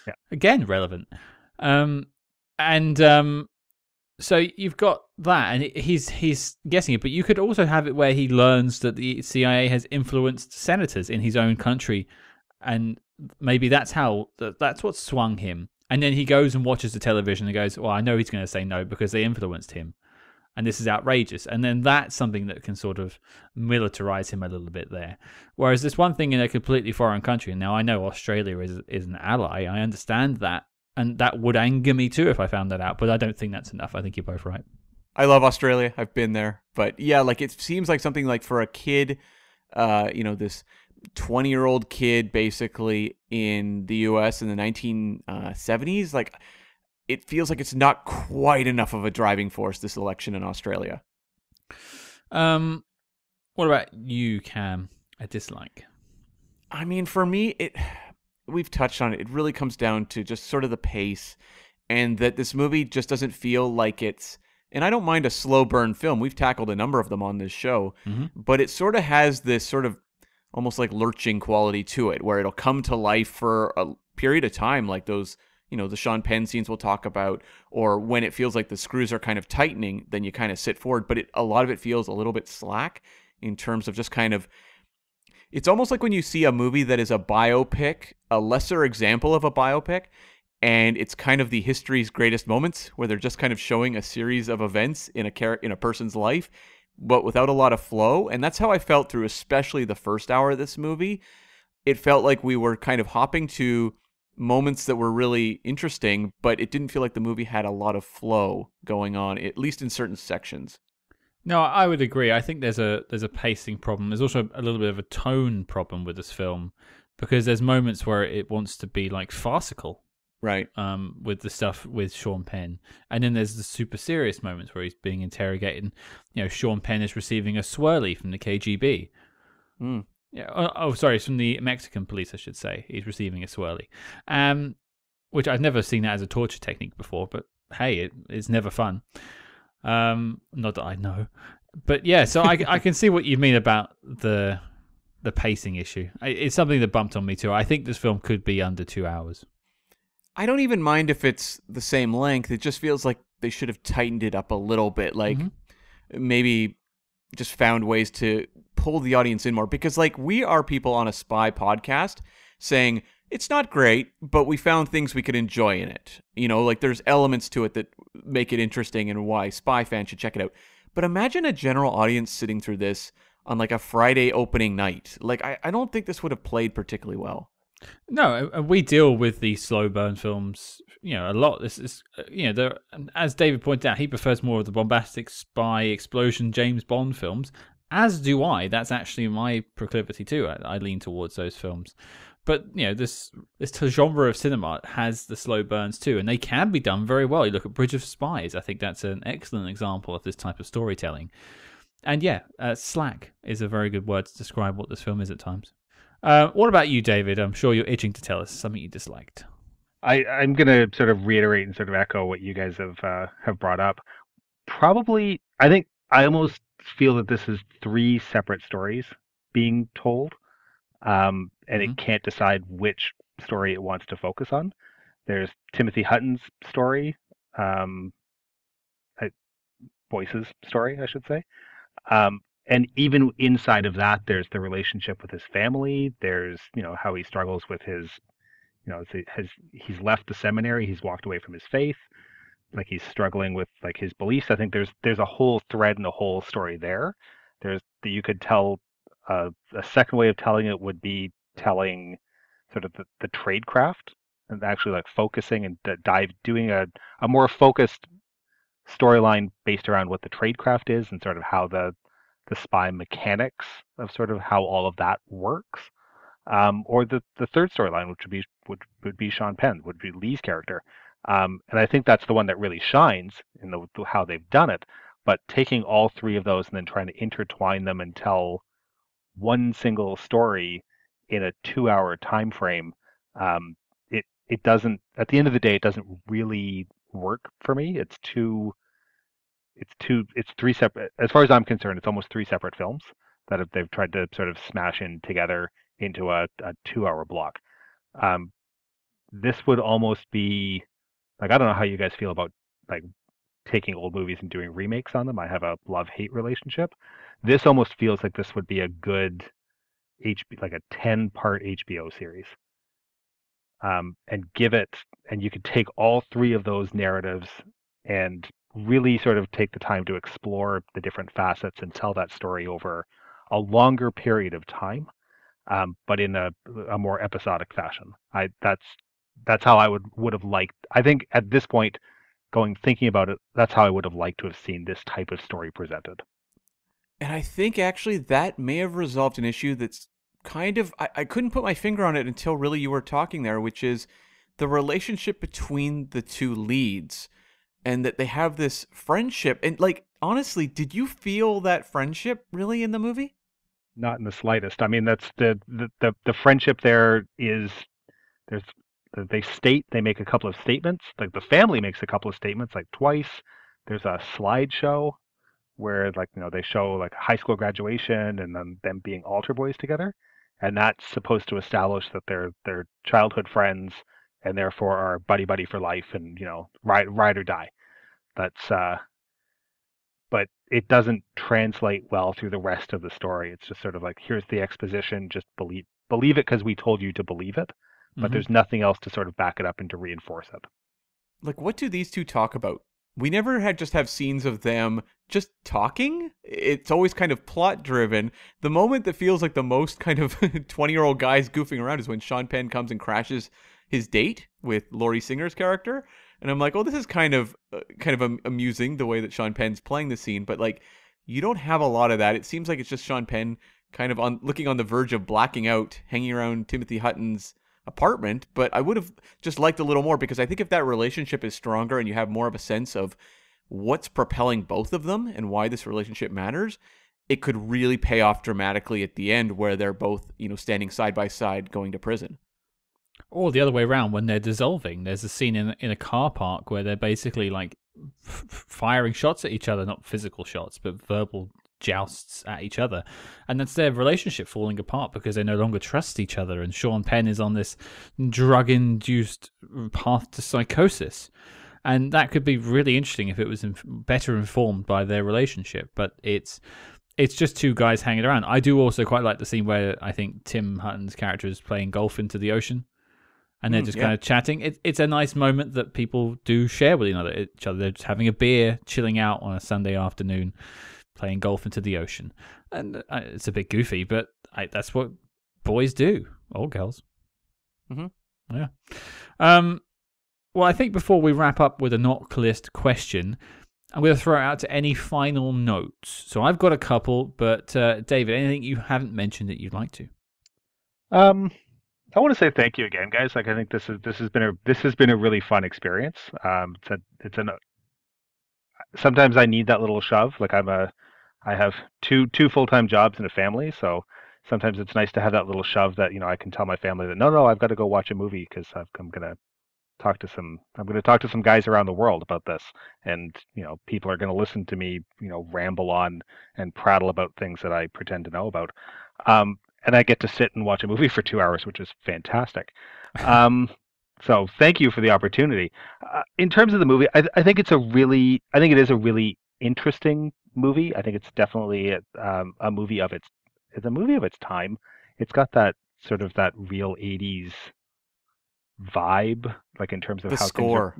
Yeah. Again, relevant. Um, and um, so you've got that, and he's he's guessing it, but you could also have it where he learns that the CIA has influenced senators in his own country, and maybe that's how that's what swung him. And then he goes and watches the television and goes, "Well, I know he's going to say no because they influenced him." and this is outrageous. And then that's something that can sort of militarize him a little bit there. Whereas this one thing in a completely foreign country, now I know Australia is is an ally, I understand that, and that would anger me too if I found that out. But I don't think that's enough. I think you're both right. I love Australia. I've been there, but yeah, like it seems like something like for a kid, uh, you know, this twenty-year-old kid basically in the U.S. in the nineteen seventies, like it feels like it's not quite enough of a driving force this election in Australia. Um, what about you, Cam? A dislike? I mean, for me, it we've touched on it. It really comes down to just sort of the pace, and that this movie just doesn't feel like it's. And I don't mind a slow burn film. We've tackled a number of them on this show, Mhm. but it sort of has this sort of almost like lurching quality to it, where it'll come to life for a period of time, like those, you know, the Sean Penn scenes we'll talk about, or when it feels like the screws are kind of tightening, then you kind of sit forward. But it, a lot of it feels a little bit slack in terms of just kind of it's almost like when you see a movie that is a biopic, a lesser example of a biopic, and it's kind of the history's greatest moments where they're just kind of showing a series of events in a char- in a person's life, but without a lot of flow. And that's how I felt through especially the first hour of this movie. It felt like we were kind of hopping to moments that were really interesting, but it didn't feel like the movie had a lot of flow going on, at least in certain sections. No, I would agree. I think there's a there's a pacing problem. There's also a little bit of a tone problem with this film because there's moments where it wants to be like farcical Right. um, with the stuff with Sean Penn, and then there's the super serious moments where he's being interrogated. And, you know, Sean Penn is receiving a swirly from the KGB. Hmm. Yeah. Oh, oh, sorry, it's from the Mexican police, I should say. He's receiving a swirly, um, which I've never seen that as a torture technique before. But hey, it, it's never fun. Um, not that I know, but yeah. So I I can see what you mean about the the pacing issue. It's something that bumped on me too. I think this film could be under two hours. I don't even mind if it's the same length. It just feels like they should have tightened it up a little bit. Like Mhm. maybe just found ways to pull the audience in more because like we are people on a spy podcast saying it's not great, but we found things we could enjoy in it. You know, like there's elements to it that make it interesting and why spy fans should check it out. But imagine a general audience sitting through this on like a Friday opening night. Like I, I don't think this would have played particularly well. No, and we deal with these slow burn films, you know, a lot. This is, uh, you know. As David pointed out, he prefers more of the bombastic spy explosion James Bond films. As do I. That's actually my proclivity too. I, I lean towards those films. But you know, this this genre of cinema has the slow burns too, and they can be done very well. You look at Bridge of Spies. I think that's an excellent example of this type of storytelling. And yeah, uh, slack is a very good word to describe what this film is at times. Uh, what about you, David? I'm sure you're itching to tell us something you disliked. I, I'm going to sort of reiterate and sort of echo what you guys have uh, have brought up. Probably, I think I almost feel that this is three separate stories being told, um, and it can't decide which story it wants to focus on. There's Timothy Hutton's story, um, Boyce's story, I should say, Um, and even inside of that, there's the relationship with his family. There's you know how he struggles with his, you know, has he's left the seminary, he's walked away from his faith, like he's struggling with like his beliefs. I think there's there's a whole thread and a whole story there. There's that you could tell. Uh, a second way of telling it would be telling sort of the, the trade craft and actually like focusing and dive doing a, a more focused storyline based around what the tradecraft is and sort of how the the spy mechanics of sort of how all of that works. Um, or the, the third storyline, which would be would, would be Sean Penn, would be Lee's character. Um, and I think that's the one that really shines in the, how they've done it. But taking all three of those and then trying to intertwine them and tell one single story in a two-hour time frame, um, it it doesn't. At the end of the day, it doesn't really work for me. It's too it's two it's three separate as far as I'm concerned, it's almost three separate films that have, they've tried to sort of smash in together into a, a two hour block. Um, this would almost be like I don't know how you guys feel about like taking old movies and doing remakes on them. I have a love hate relationship. This almost feels like this would be a good HB like a 10 part HBO series. Um, and give it and you could take all three of those narratives and really sort of take the time to explore the different facets and tell that story over a longer period of time, um, but in a, a more episodic fashion. I that's that's how I would would have liked. I think at this point, going thinking about it, that's how I would have liked to have seen this type of story presented. And I think actually that may have resolved an issue that's kind of I, I couldn't put my finger on it until really you were talking there, which is the relationship between the two leads and that they have this friendship. And like honestly, did you feel that friendship really in the movie? Not in the slightest. I mean, that's the the the, the friendship there is there's uh, they state they make a couple of statements. Like the family makes a couple of statements, like twice. There's a slideshow where like you know they show like high school graduation and then them being altar boys together, and that's supposed to establish that they're they're childhood friends and therefore are buddy buddy for life and you know ride ride or die. That's uh, but it doesn't translate well through the rest of the story. It's just sort of like here's the exposition, just believe believe it because we told you to believe it, but mm-hmm. there's nothing else to sort of back it up and to reinforce it. Like what do these two talk about? We never had just have scenes of them just talking. It's always kind of plot driven. The moment that feels like the most kind of 20 year old guys goofing around is when Sean Penn comes and crashes his date with Lori Singer's character, and I'm like, oh, this is kind of uh, kind of amusing the way that Sean Penn's playing the scene, but like you don't have a lot of that. It seems like it's just Sean Penn kind of on looking on the verge of blacking out, hanging around Timothy Hutton's apartment. But I would have just liked a little more because I think if that relationship is stronger and you have more of a sense of what's propelling both of them and why this relationship matters, it could really pay off dramatically at the end where they're both, you know, standing side by side going to prison. Or the other way around, when they're dissolving, there's a scene in in a car park where they're basically like f- firing shots at each other, not physical shots, but verbal jousts at each other, and that's their relationship falling apart because they no longer trust each other. And Sean Penn is on this drug-induced path to psychosis, and that could be really interesting if it was better informed by their relationship. But it's it's just two guys hanging around. I do also quite like the scene where I think Tim Hutton's character is playing golf into the ocean and they're mm, just yeah. kind of chatting. It, it's a nice moment that people do share with each other. They're just having a beer, chilling out on a Sunday afternoon, playing golf into the ocean, and uh, it's a bit goofy, but I, that's what boys do, or girls. Mm-hmm. Yeah. Um. Well, I think before we wrap up with a NOC list question, I'm going to throw it out to any final notes. So I've got a couple, but uh, David, anything you haven't mentioned that you'd like to? Um, I want to say thank you again, guys. Like I think this is this has been a this has been a really fun experience. Um, it's a, it's an sometimes I need that little shove. Like I'm a I have two two full time jobs and a family, so sometimes it's nice to have that little shove that you know I can tell my family that no no I've got to go watch a movie because I'm gonna talk to some I'm gonna talk to some guys around the world about this, and you know people are gonna listen to me you know ramble on and prattle about things that I pretend to know about. Um, and I get to sit and watch a movie for two hours, which is fantastic. Um, so thank you for the opportunity. Uh, in terms of the movie, I, I, think it's a really, I think it is a really interesting movie. I think it's definitely um, a movie of its it's a movie of its time. It's got that sort of that real '80s vibe, like in terms of how The how score. are.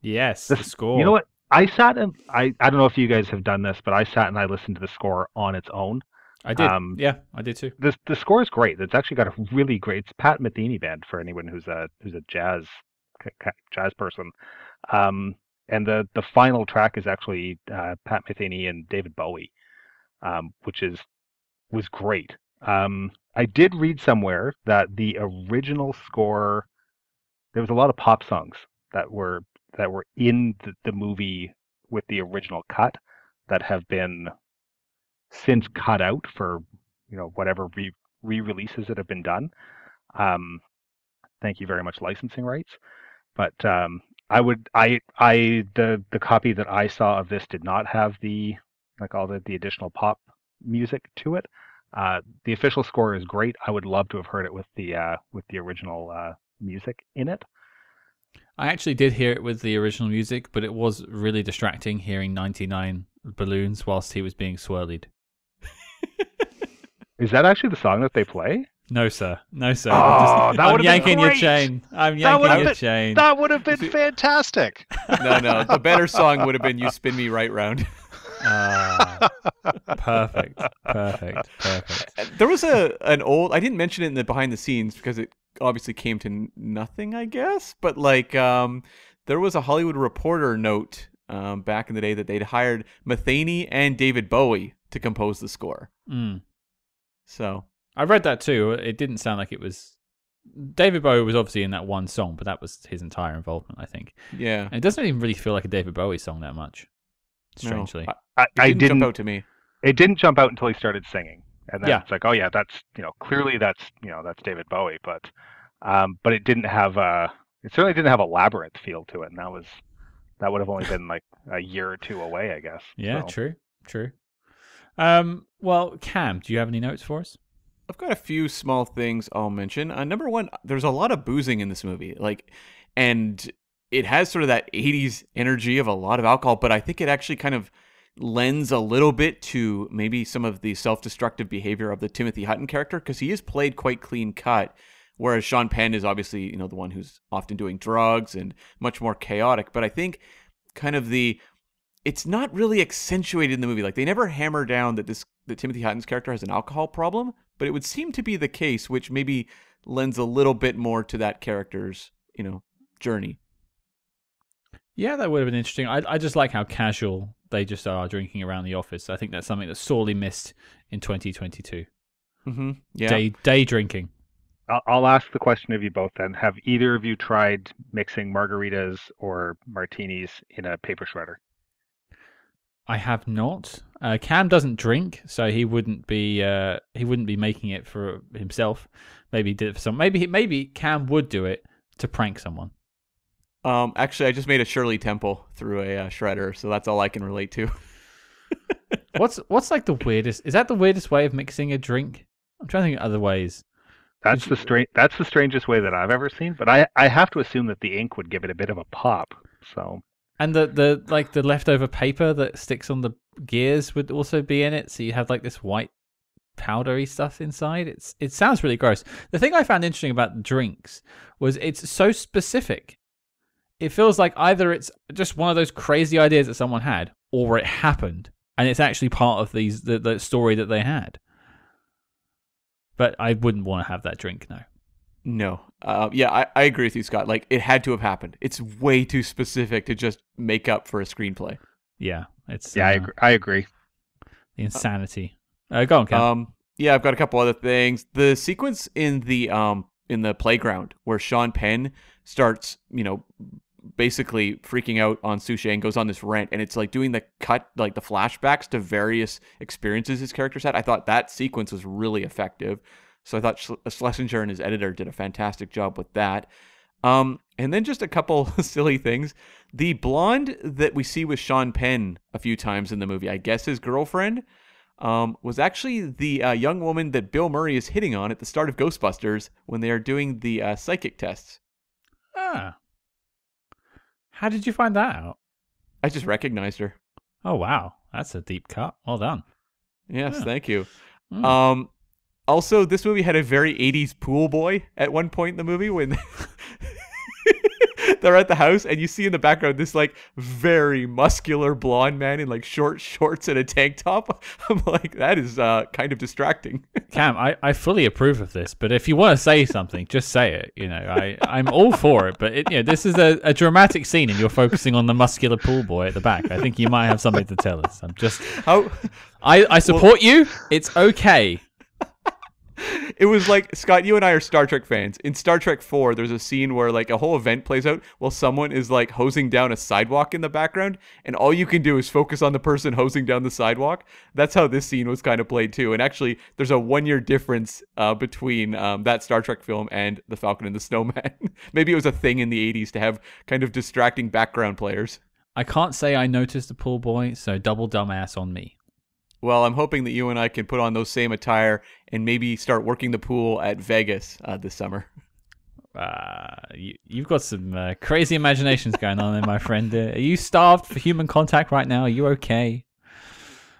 Yes, The the score. You know what? I sat and I I don't know if you guys have done this, but I sat and I listened to the score on its own. I did. um, yeah, I did too. the the score is great. It's actually got a really great. It's Pat Metheny band for anyone who's a who's a jazz jazz person. Um, and the the final track is actually uh, Pat Metheny and David Bowie, um, which is was great. Um, I did read somewhere that the original score there was a lot of pop songs that were that were in the, the movie with the original cut that have been since cut out for you know whatever re- re-releases that have been done. Um, thank you very much, licensing rights. But um, I would I I the the copy that I saw of this did not have the like all the, the additional pop music to it. Uh, the official score is great. I would love to have heard it with the uh, with the original uh, music in it. I actually did hear it with the original music, but it was really distracting hearing 99 balloons whilst he was being swirled. Is that actually the song that they play? No, sir. No, sir. Oh, I'm, that I'm would've been yanking your chain. I'm That yanking would've your been- chain. That would have been fantastic. No, no. The better song would have been "You Spin Me Right Round." Ah, perfect. Perfect. Perfect. There was a an old. I didn't mention it in the behind the scenes because it obviously came to nothing, I guess. But like, um, there was a Hollywood Reporter note um, back in the day that they'd hired Metheny and David Bowie to compose the score. Mm. So I read that too. It didn't sound like it was. David Bowie was obviously in that one song, but that was his entire involvement, I think. yeah, And it doesn't even really feel like a David Bowie song that much. no, Strangely. I- I, it I didn't, didn't. jump out to me. It didn't jump out until he started singing, and then Yeah. it's like, oh yeah, that's you know clearly that's you know that's David Bowie, but um, but it didn't have a. It certainly didn't have a labyrinth feel to it, and that was that would have only been like a year or two away, I guess. yeah, So- true. True. Um, well, Cam, do you have any notes for us? I've got a few small things I'll mention. Uh, number one, there's a lot of boozing in this movie, like, and it has sort of that '80s energy of a lot of alcohol, but I think it actually kind of lends a little bit to maybe some of the self-destructive behavior of the Timothy Hutton character because he is played quite clean cut, whereas Sean Penn is obviously you know the one who's often doing drugs and much more chaotic. But I think kind of the it's not really accentuated in the movie. Like they never hammer down that this that Timothy Hutton's character has an alcohol problem, but it would seem to be the case, which maybe lends a little bit more to that character's you know journey. Yeah, that would have been interesting. I I just like how casual they just are drinking around the office. I think that's something that's sorely missed in 2022. Mm-hmm. Yeah. Day day drinking. I'll, I'll ask the question of you both then. Have either of you tried mixing margaritas or martinis in a paper shredder? I have not. Uh, Cam doesn't drink, so he wouldn't be uh, he wouldn't be making it for himself. Maybe he did it for some. Maybe he- maybe Cam would do it to prank someone. Um. Actually, I just made a Shirley Temple through a uh, shredder, so that's all I can relate to. What's what's like the weirdest? Is that the weirdest way of mixing a drink? I'm trying to think of other ways. That's the strange. That's the strangest way that I've ever seen. But I I have to assume that the ink would give it a bit of a pop. So And the the like the leftover paper that sticks on the gears would also be in it, so you have like this white powdery stuff inside. It's it sounds really gross. The thing I found interesting about drinks was it's so specific. It feels like either it's just one of those crazy ideas that someone had, or it happened, and it's actually part of these the, the story that they had. But I wouldn't want to have that drink, no. No. Uh, yeah, I, I agree with you, Scott. Like it had to have happened. It's way too specific to just make up for a screenplay. Yeah, it's yeah, I uh, agree. I agree. the insanity. Uh, go on, Cam. Um, yeah, I've got a couple other things. The sequence in the um in the playground where Sean Penn starts, you know, basically freaking out on Suchet and goes on this rant, and it's like doing the cut, like the flashbacks to various experiences his characters had. I thought that sequence was really effective. So I thought Schlesinger and his editor did a fantastic job with that. Um, and then just a couple silly things. The blonde that we see with Sean Penn a few times in the movie, I guess his girlfriend, um, was actually the uh, young woman that Bill Murray is hitting on at the start of Ghostbusters when they are doing the uh, psychic tests. ah. How did you find that out? I just recognized her. Oh wow. That's a deep cut. Well done. Yes, Yeah. thank you. Hmm. Um, also, this movie had a very 80s pool boy at one point in the movie when they're at the house and you see in the background this like very muscular blonde man in like short shorts and a tank top. I'm like, that is uh, kind of distracting. Cam, I, I fully approve of this, but if you want to say something, just say it. You know, I, I'm all for it, but it, you know, this is a, a dramatic scene and you're focusing on the muscular pool boy at the back. I think you might have something to tell us. I'm just, How I, I support you. It's okay. it was like Scott, you and I are Star Trek fans. In Star Trek 4, there's a scene where like a whole event plays out while someone is like hosing down a sidewalk in the background, and all you can do is focus on the person hosing down the sidewalk. That's how this scene was kind of played too. And actually, there's a one year difference uh, between um, that Star Trek film and The Falcon and the Snowman. Maybe it was a thing in the 80s to have kind of distracting background players. I can't say I noticed the pool boy, so double dumbass on me. Well, I'm hoping that you and I can put on those same attire and maybe start working the pool at Vegas uh, this summer. Uh, you, you've got some uh, crazy imaginations going on there, my friend. Uh, are you starved for human contact right now? Are you okay?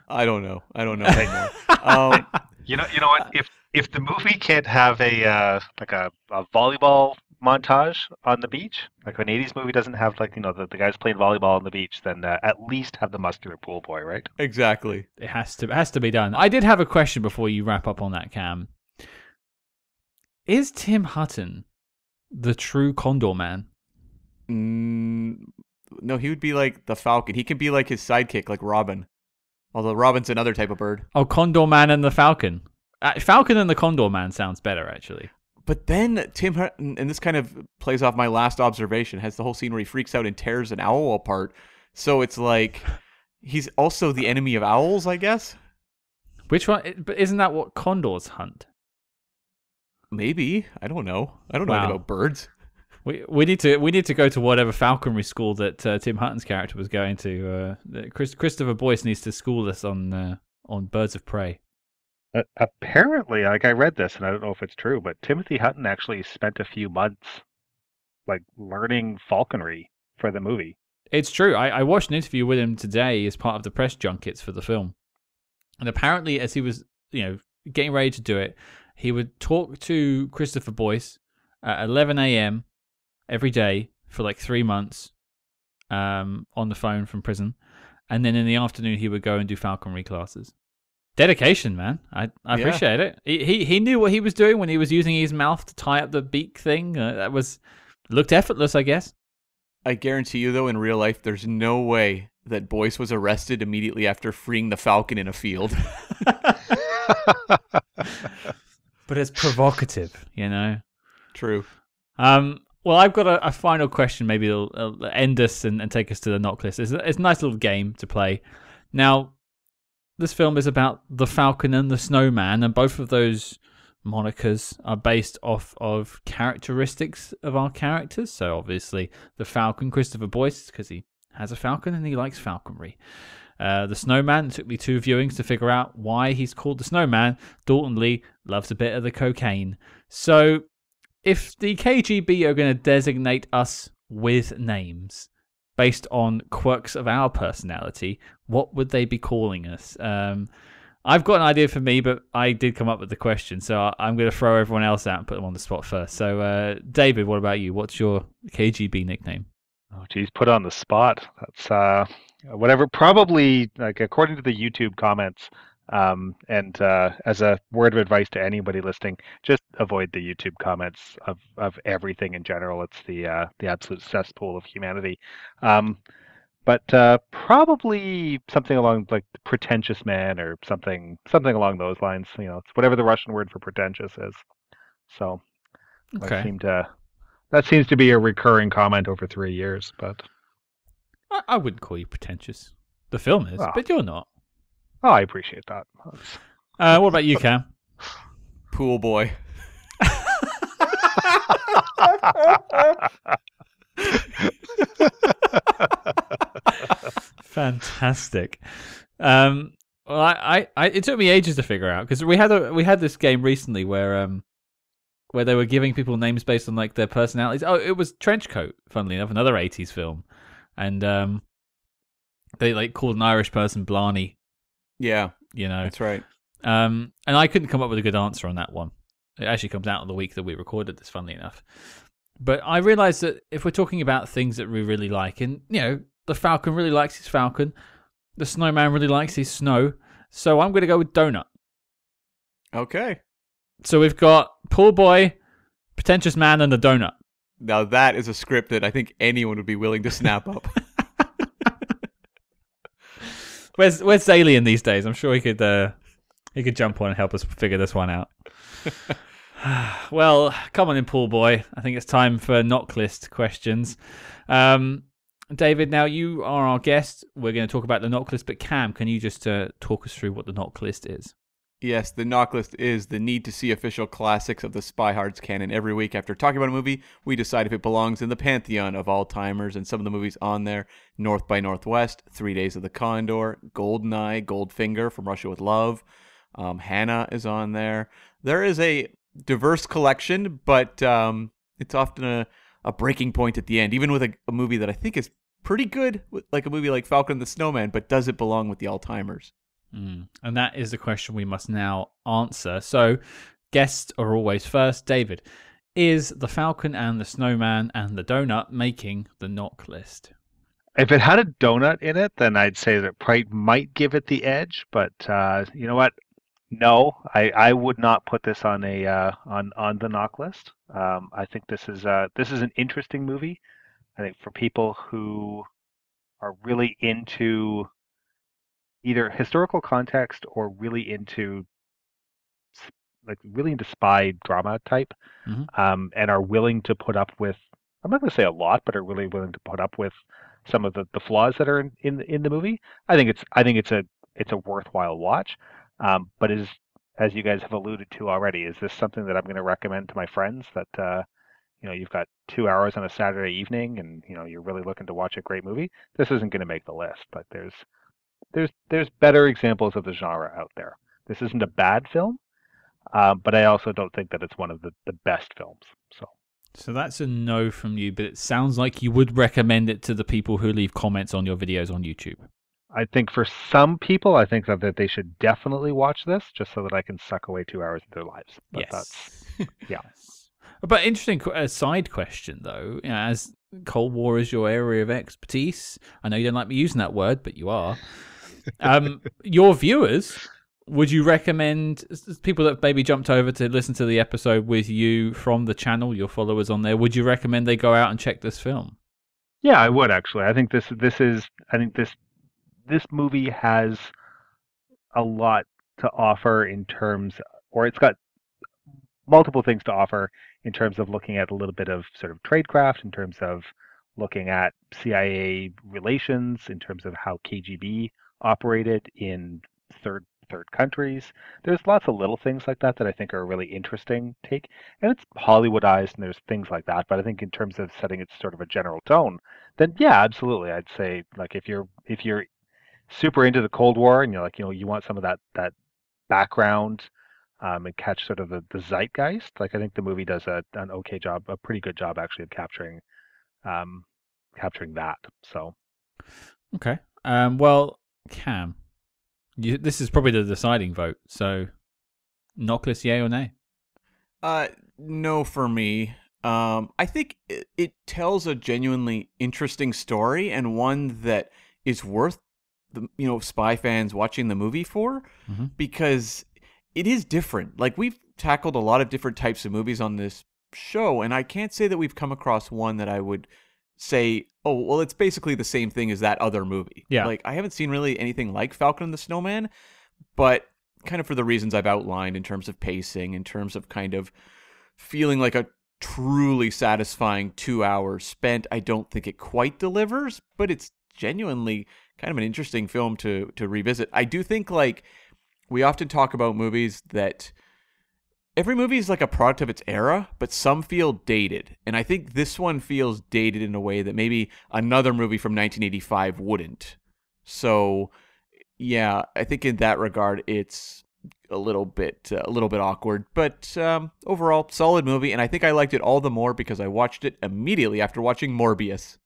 I don't know. I don't know anymore. um, You know, you know what? If if the movie can't have a uh, like a, a volleyball montage on the beach, like an '80s movie doesn't have like you know the, the guys playing volleyball on the beach, then uh, at least have the muscular pool boy, right? exactly. It has to it has to be done. I did have a question before you wrap up on that, Cam. Is Tim Hutton the true Condor Man? Mm, no, he would be like the Falcon. He can be like his sidekick, like Robin. Although Robin's another type of bird. Oh, Condor Man and the Falcon. Uh, Falcon and the Condor Man sounds better, actually. But then Tim Hutton, and this kind of plays off my last observation, has the whole scene where he freaks out and tears an owl apart. So it's like he's also the enemy of owls, I guess. Which one? But isn't that what condors hunt? Maybe I don't know. I don't know about birds. We we need to we need to go to whatever falconry school that uh, Tim Hutton's character was going to. Uh, Chris, Christopher Boyce needs to school us on uh, on birds of prey. Uh, apparently, like I read this, and I don't know if it's true, but Timothy Hutton actually spent a few months like learning falconry for the movie. It's true. I, I watched an interview with him today as part of the press junkets for the film, and apparently, as he was you know getting ready to do it, he would talk to Christopher Boyce at 11 a.m. every day for like three months, um, on the phone from prison, and then in the afternoon he would go and do falconry classes. Dedication, man. I, I Yeah. appreciate it. He, he he knew what he was doing when he was using his mouth to tie up the beak thing. Uh, that was looked effortless, I guess. I guarantee you, though, in real life, there's no way that Boyce was arrested immediately after freeing the Falcon in a field. but it's provocative, you know. True. Um, well, I've got a, a final question. Maybe it'll, it'll end us and, and take us to the NOC list. It's, it's a nice little game to play. Now, this film is about the Falcon and the Snowman, and both of those monikers are based off of characteristics of our characters. So, obviously, the Falcon, Christopher Boyce, because he has a falcon and he likes falconry. Uh, the Snowman took me two viewings to figure out why he's called the Snowman. Daulton Lee loves a bit of the cocaine. So, if the KGB are going to designate us with names based on quirks of our personality, what would they be calling us? Um, I've got an idea for me, but I did come up with the question, so I'm going to throw everyone else out and put them on the spot first. So, uh, David, what about you? What's your KGB nickname? Oh, geez, put on the spot. That's uh, whatever. Probably like according to the YouTube comments, um, and uh, as a word of advice to anybody listening, just avoid the YouTube comments of, of everything in general. It's the uh, the absolute cesspool of humanity. Um, but uh, probably something along like pretentious man or something something along those lines. You know, it's whatever the Russian word for pretentious is. So that Okay. seemed to that seems to be a recurring comment over three years, but. I, I wouldn't call you pretentious. The film is, but you're not. Oh, I appreciate that. Uh, what about you, Cam? Pool boy. Fantastic. Um, well, I, I, I, it took me ages to figure out because we had a we had this game recently where um where they were giving people names based on like their personalities. Oh, it was Trenchcoat, funnily enough, another '80s film, and um they like called an Irish person Blarney. Yeah, You know, that's right. Um, and I couldn't come up with a good answer on that one. It actually comes out on the week that we recorded this, funnily enough. But I realised that if we're talking about things that we really like, and you know, the Falcon really likes his Falcon, the Snowman really likes his snow, so I'm going to go with Donut. Okay. So we've got Pool Boy, Pretentious Man, and the Donut. Now that is a script that I think anyone would be willing to snap up. Where's Where's Zaillian these days? I'm sure he could uh, he could jump on and help us figure this one out. well, come on in, Pool Boy. I think it's time for NOC list questions. Um, David, now you are our guest. We're going to talk about the NOC list, but Cam, can you just uh, talk us through what the NOC list is? Yes, the NOC list is the need to see official classics of the Spy Hards canon every week. After talking about a movie, we decide if it belongs in the pantheon of all timers. And some of the movies on there North by Northwest, Three Days of the Condor, Goldeneye, Goldfinger from Russia with Love, um, Hanna is on there. There is a diverse collection, but um, it's often a, a breaking point at the end, even with a, a movie that I think is pretty good, like a movie like Falcon and the Snowman, but does it belong with the all timers? Mm. And that is the question we must now answer. So, guests are always first. David, is the Falcon and the Snowman and the Donut making the NOC list? If it had a donut in it, then I'd say that probably might give it the edge. But uh, you know what? No, I, I would not put this on a uh, on on the NOC list. Um, I think this is uh, this is an interesting movie. I think for people who are really into either historical context or really into like really into spy drama type, Mhm. um, and are willing to put up with. I'm not going to say a lot, but are really willing to put up with some of the, the flaws that are in, in in the movie. I think it's I think it's a it's a worthwhile watch. Um, but is as you guys have alluded to already, is this something that I'm going to recommend to my friends that uh, you know you've got two hours on a Saturday evening and you know you're really looking to watch a great movie? This isn't going to make the list, but there's there's there's better examples of the genre out there. This isn't a bad film, um, but I also don't think that it's one of the, the best films. So So that's a no from you, but it sounds like you would recommend it to the people who leave comments on your videos on YouTube. I think for some people, I think that, that they should definitely watch this just so that I can suck away two hours of their lives. But that's yes. yeah. But interesting uh, side question though, you know, as Cold War is your area of expertise. I know you don't like me using that word, but you are. Um, your viewers, would you recommend people that maybe jumped over to listen to the episode with you from the channel, your followers on there? Would you recommend they go out and check this film? Yeah, I would actually. I think this this is I think this this movie has a lot to offer in terms or it's got multiple things to offer in terms of looking at a little bit of sort of tradecraft in terms of looking at CIA relations in terms of how KGB operated in third third countries. There's lots of little things like that that I think are a really interesting take. And it's Hollywoodized and there's things like that, but I think in terms of setting it sort of a general tone, then yeah, absolutely. I'd say like if you're if you're super into the Cold War and you're like, you know, you want some of that that background um, and catch sort of the, the zeitgeist, like I think the movie does a, an okay job, a pretty good job actually of capturing um, capturing that. So Okay. Um, well, Cam, you, this is probably the deciding vote. So, NOC list, yay or nay? Uh, no for me. Um, I think it, it tells a genuinely interesting story and one that is worth the you know spy fans watching the movie for Mhm. because it is different. Like we've tackled a lot of different types of movies on this show, and I can't say that we've come across one that I would say, oh, well, it's basically the same thing as that other movie. Yeah. Like I haven't seen really anything like Falcon and the Snowman, but kind of for the reasons I've outlined in terms of pacing, in terms of kind of feeling like a truly satisfying two hours spent. I don't think it quite delivers, but it's genuinely kind of an interesting film to to revisit. I do think like we often talk about movies that every movie is like a product of its era, but some feel dated. And I think this one feels dated in a way that maybe another movie from 1985 wouldn't. So, yeah, I think in that regard it's a little bit uh, a little bit awkward, but um, overall solid movie and I think I liked it all the more because I watched it immediately after watching Morbius.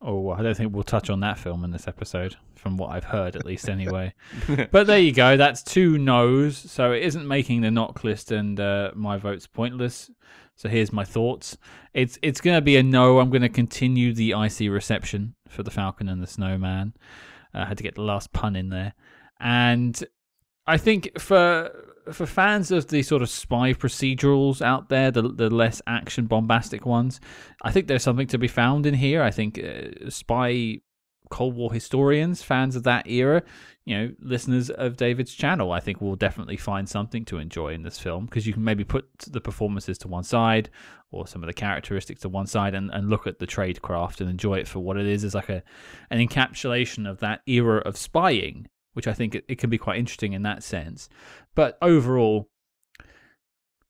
Oh, I don't think we'll touch on that film in this episode, from what I've heard, at least, anyway. but there you go. That's two no's, so it isn't making the NOC list, and uh, my vote's pointless. So here's my thoughts. It's it's going to be a no. I'm going to continue the icy reception for the Falcon and the Snowman. I had to get the last pun in there, and I think for for fans of the sort of spy procedurals out there, the the less action bombastic ones, I think there's something to be found in here. I think uh, spy Cold War historians, fans of that era, you know, listeners of David's channel, I think will definitely find something to enjoy in this film because you can maybe put the performances to one side or some of the characteristics to one side and, and look at the tradecraft and enjoy it for what it is as like a an encapsulation of that era of spying, which I think it, it can be quite interesting in that sense. But overall,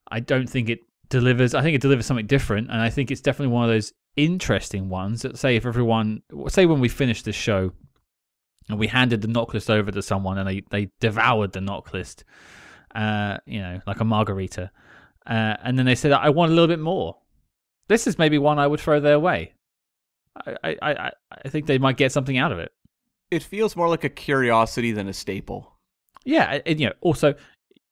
I don't think it delivers. I think it delivers something different, and I think it's definitely one of those interesting ones that say if everyone say when we finish this show and we handed the NOC list over to someone and they, they devoured the NOC list uh you know like a margarita uh, and then they said i want a little bit more this is maybe one i would throw their way i i i, I think they might get something out of it It feels more like a curiosity than a staple. yeah and, you know also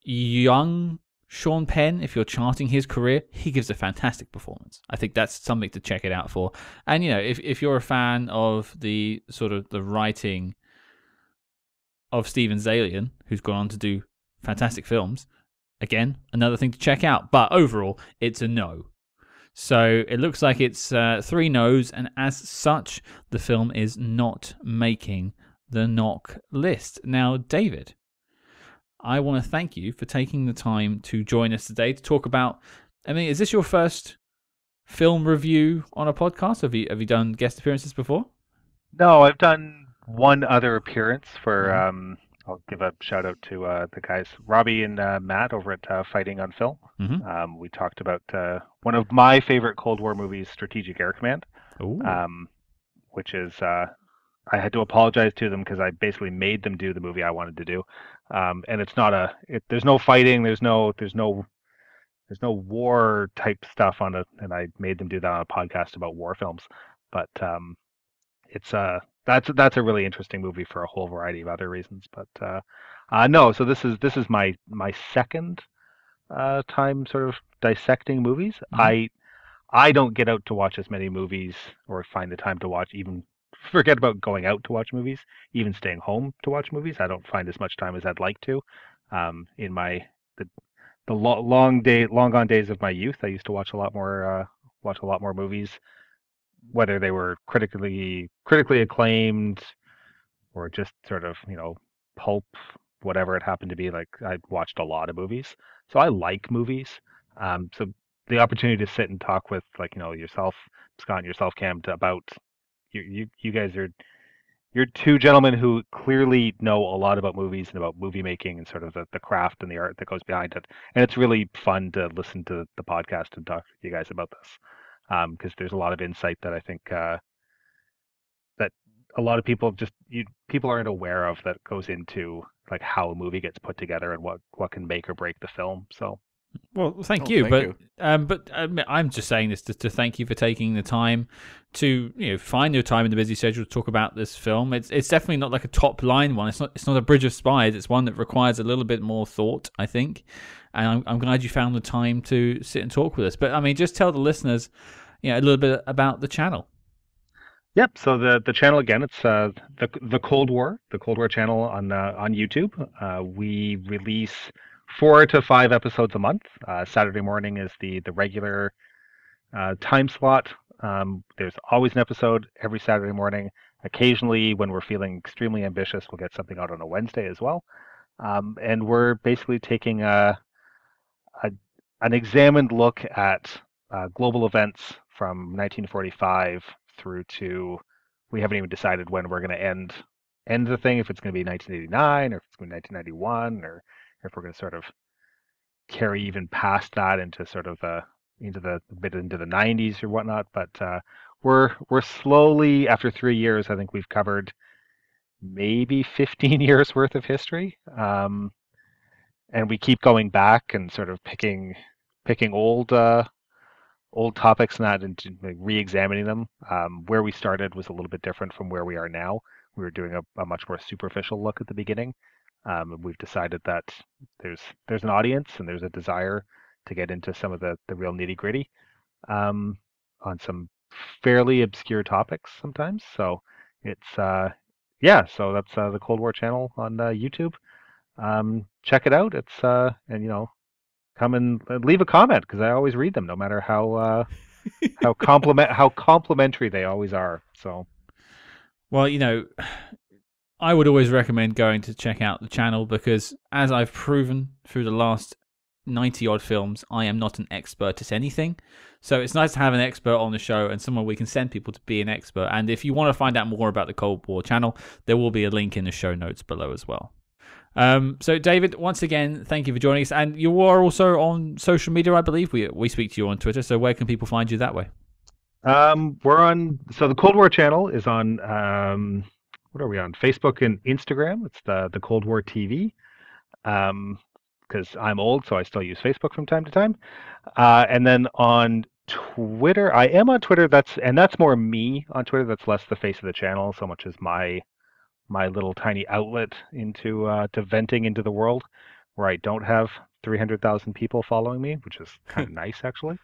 young Sean Penn, if you're charting his career, he gives a fantastic performance. I think that's something to check it out for. And you know, if if you're a fan of the sort of the writing of Steven Zaillian, who's gone on to do fantastic films, again, another thing to check out. But overall, it's a no. So it looks like it's uh, three no's, and as such, the film is not making the NOC list. Now, David, I want to thank you for taking the time to join us today to talk about. I mean, is this your first film review on a podcast? Have you have you done guest appearances before? No, I've done one other appearance for. Mhm. Um, I'll give a shout out to uh, the guys Robbie and uh, Matt over at uh, Fighting on Film. Mhm. Um, we talked about uh, one of my favorite Cold War movies, Strategic Air Command, um, which is. Uh, I had to apologize to them because I basically made them do the movie I wanted to do, um, and it's not a. It, there's no fighting. There's no. There's no. There's no war type stuff on it, and I made them do that on a podcast about war films. But um, it's uh that's that's a really interesting movie for a whole variety of other reasons. But uh, uh, no, so this is this is my my second uh, time sort of dissecting movies. Mhm. I I don't get out to watch as many movies or find the time to watch even forget about going out to watch movies, even staying home to watch movies. I don't find as much time as I'd like to. Um, in my the the lo- long day long gone days of my youth, I used to watch a lot more uh, watch a lot more movies, whether they were critically critically acclaimed or just sort of you know pulp whatever it happened to be. Like I watched a lot of movies, so I like movies. Um, so the opportunity to sit and talk with like you know yourself, Scott, and yourself, Cam, about you, you you guys are you're two gentlemen who clearly know a lot about movies and about movie making and sort of the, the craft and the art that goes behind it. And it's really fun to listen to the podcast and talk to you guys about this because there's a lot of insight that I think uh, that a lot of people just you people aren't aware of that goes into like how a movie gets put together and what what can make or break the film. So Well, thank Oh, you, thank but you. um, but um, I'm just saying this to, to thank you for taking the time to you know find your time in the busy schedule to talk about this film. It's it's definitely not like a top line one. It's not it's not a Bridge of Spies. It's one that requires a little bit more thought, I think. And I'm I'm glad you found the time to sit and talk with us. But I mean, just tell the listeners, you know, a little bit about the channel. Yep. So the the channel again, it's uh, the the Cold War, the Cold War channel on uh, on YouTube. Uh, we release four to five episodes a month. Uh, Saturday morning is the the regular uh, time slot. Um, there's always an episode every Saturday morning. Occasionally, when we're feeling extremely ambitious, we'll get something out on a Wednesday as well. Um, and we're basically taking a, a an examined look at uh, global events from 1945 through to we haven't even decided when we're going to end end the thing if it's going to be 1989 or if it's going to be 1991 or if we're going to sort of carry even past that into sort of uh, into the bit into the 90s or whatnot but uh, we're we're slowly after three years i think we've covered maybe 15 years worth of history. Um, and we keep going back and sort of picking picking old uh, old topics and that and like, re-examining them. Um, where we started was a little bit different from where we are now. We were doing a, a much more superficial look at the beginning. Um, we've decided that there's there's an audience and there's a desire to get into some of the, the real nitty gritty um, on some fairly obscure topics sometimes. So it's uh, yeah, so that's uh, the Cold War channel on uh, YouTube. Um, check it out. It's uh, and you know, come and leave a comment because I always read them, no matter how uh, how compliment how complimentary they always are. So, well, you know, I would always recommend going to check out the channel because, as I've proven through the last 90 odd films, I am not an expert at anything. So it's nice to have an expert on the show and someone we can send people to be an expert. And if you want to find out more about the Cold War channel, there will be a link in the show notes below as well. Um, so, David, once again, thank you for joining us. And you are also on social media, I believe. We we speak to you on Twitter. So, where can people find you that way? Um, we're on. So the Cold War channel is on. Um, what are we on? Facebook and Instagram. It's the the Cold War TV. Um, because I'm old, so I still use Facebook from time to time. Uh, and then on Twitter, I am on Twitter. That's and that's more me on Twitter. That's less the face of the channel, so much as my my little tiny outlet into uh, to venting into the world, where I don't have 300,000 people following me, which is kind of nice actually.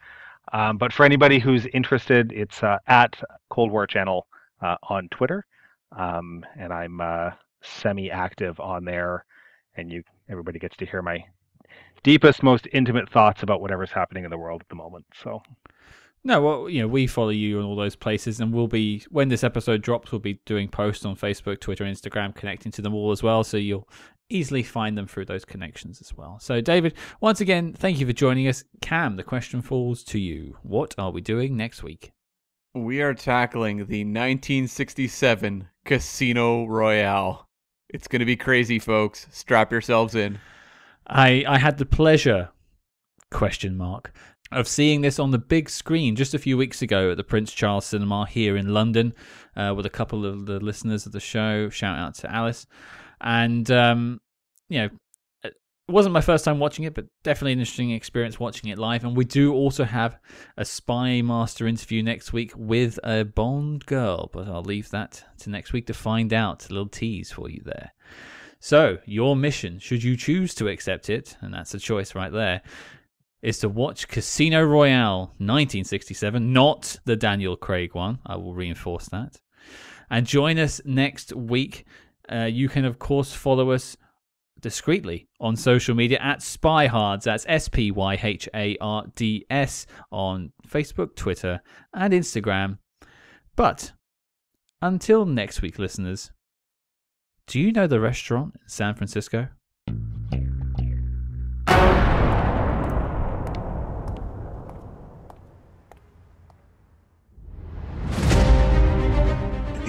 Um, but for anybody who's interested, it's uh, at Cold War Channel uh, on Twitter, um, and I'm uh, semi-active on there, and you everybody gets to hear my deepest, most intimate thoughts about whatever's happening in the world at the moment. So. No, well, you know, we follow you in all those places, and we'll be when this episode drops, we'll be doing posts on Facebook, Twitter, Instagram, connecting to them all as well. So you'll easily find them through those connections as well. So, David, once again, thank you for joining us. Cam, the question falls to you. What are we doing next week? We are tackling the 1967 Casino Royale. It's going to be crazy, folks. Strap yourselves in. I I had the pleasure question mark of seeing this on the big screen just a few weeks ago at the Prince Charles Cinema here in London uh, with a couple of the listeners of the show. Shout out to Alice. And, um, you know, it wasn't my first time watching it, but definitely an interesting experience watching it live. And we do also have a Spy Master interview next week with a Bond girl, but I'll leave that to next week to find out. A little tease for you there. So, your mission, should you choose to accept it, and that's a choice right there, is to watch Casino Royale 1967, not the Daniel Craig one. I will reinforce that. And join us next week. Uh, you can, of course, follow us discreetly on social media at Spyhards. That's S P Y H A R D S on Facebook, Twitter, and Instagram. But until next week, listeners, do you know the restaurant in San Francisco?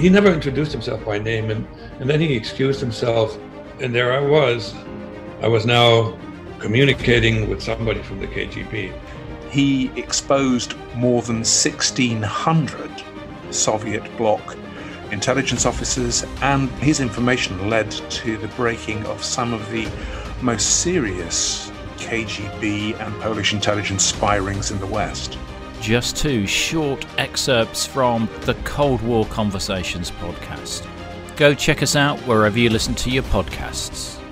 He never introduced himself by name and, and then he excused himself and there i was. I was now communicating with somebody from the kgb he exposed more than 1600 soviet bloc intelligence officers and his information led to the breaking of some of the most serious kgb and polish intelligence spy rings in the west just two short excerpts from the Cold War Conversations podcast. Go check us out wherever you listen to your podcasts.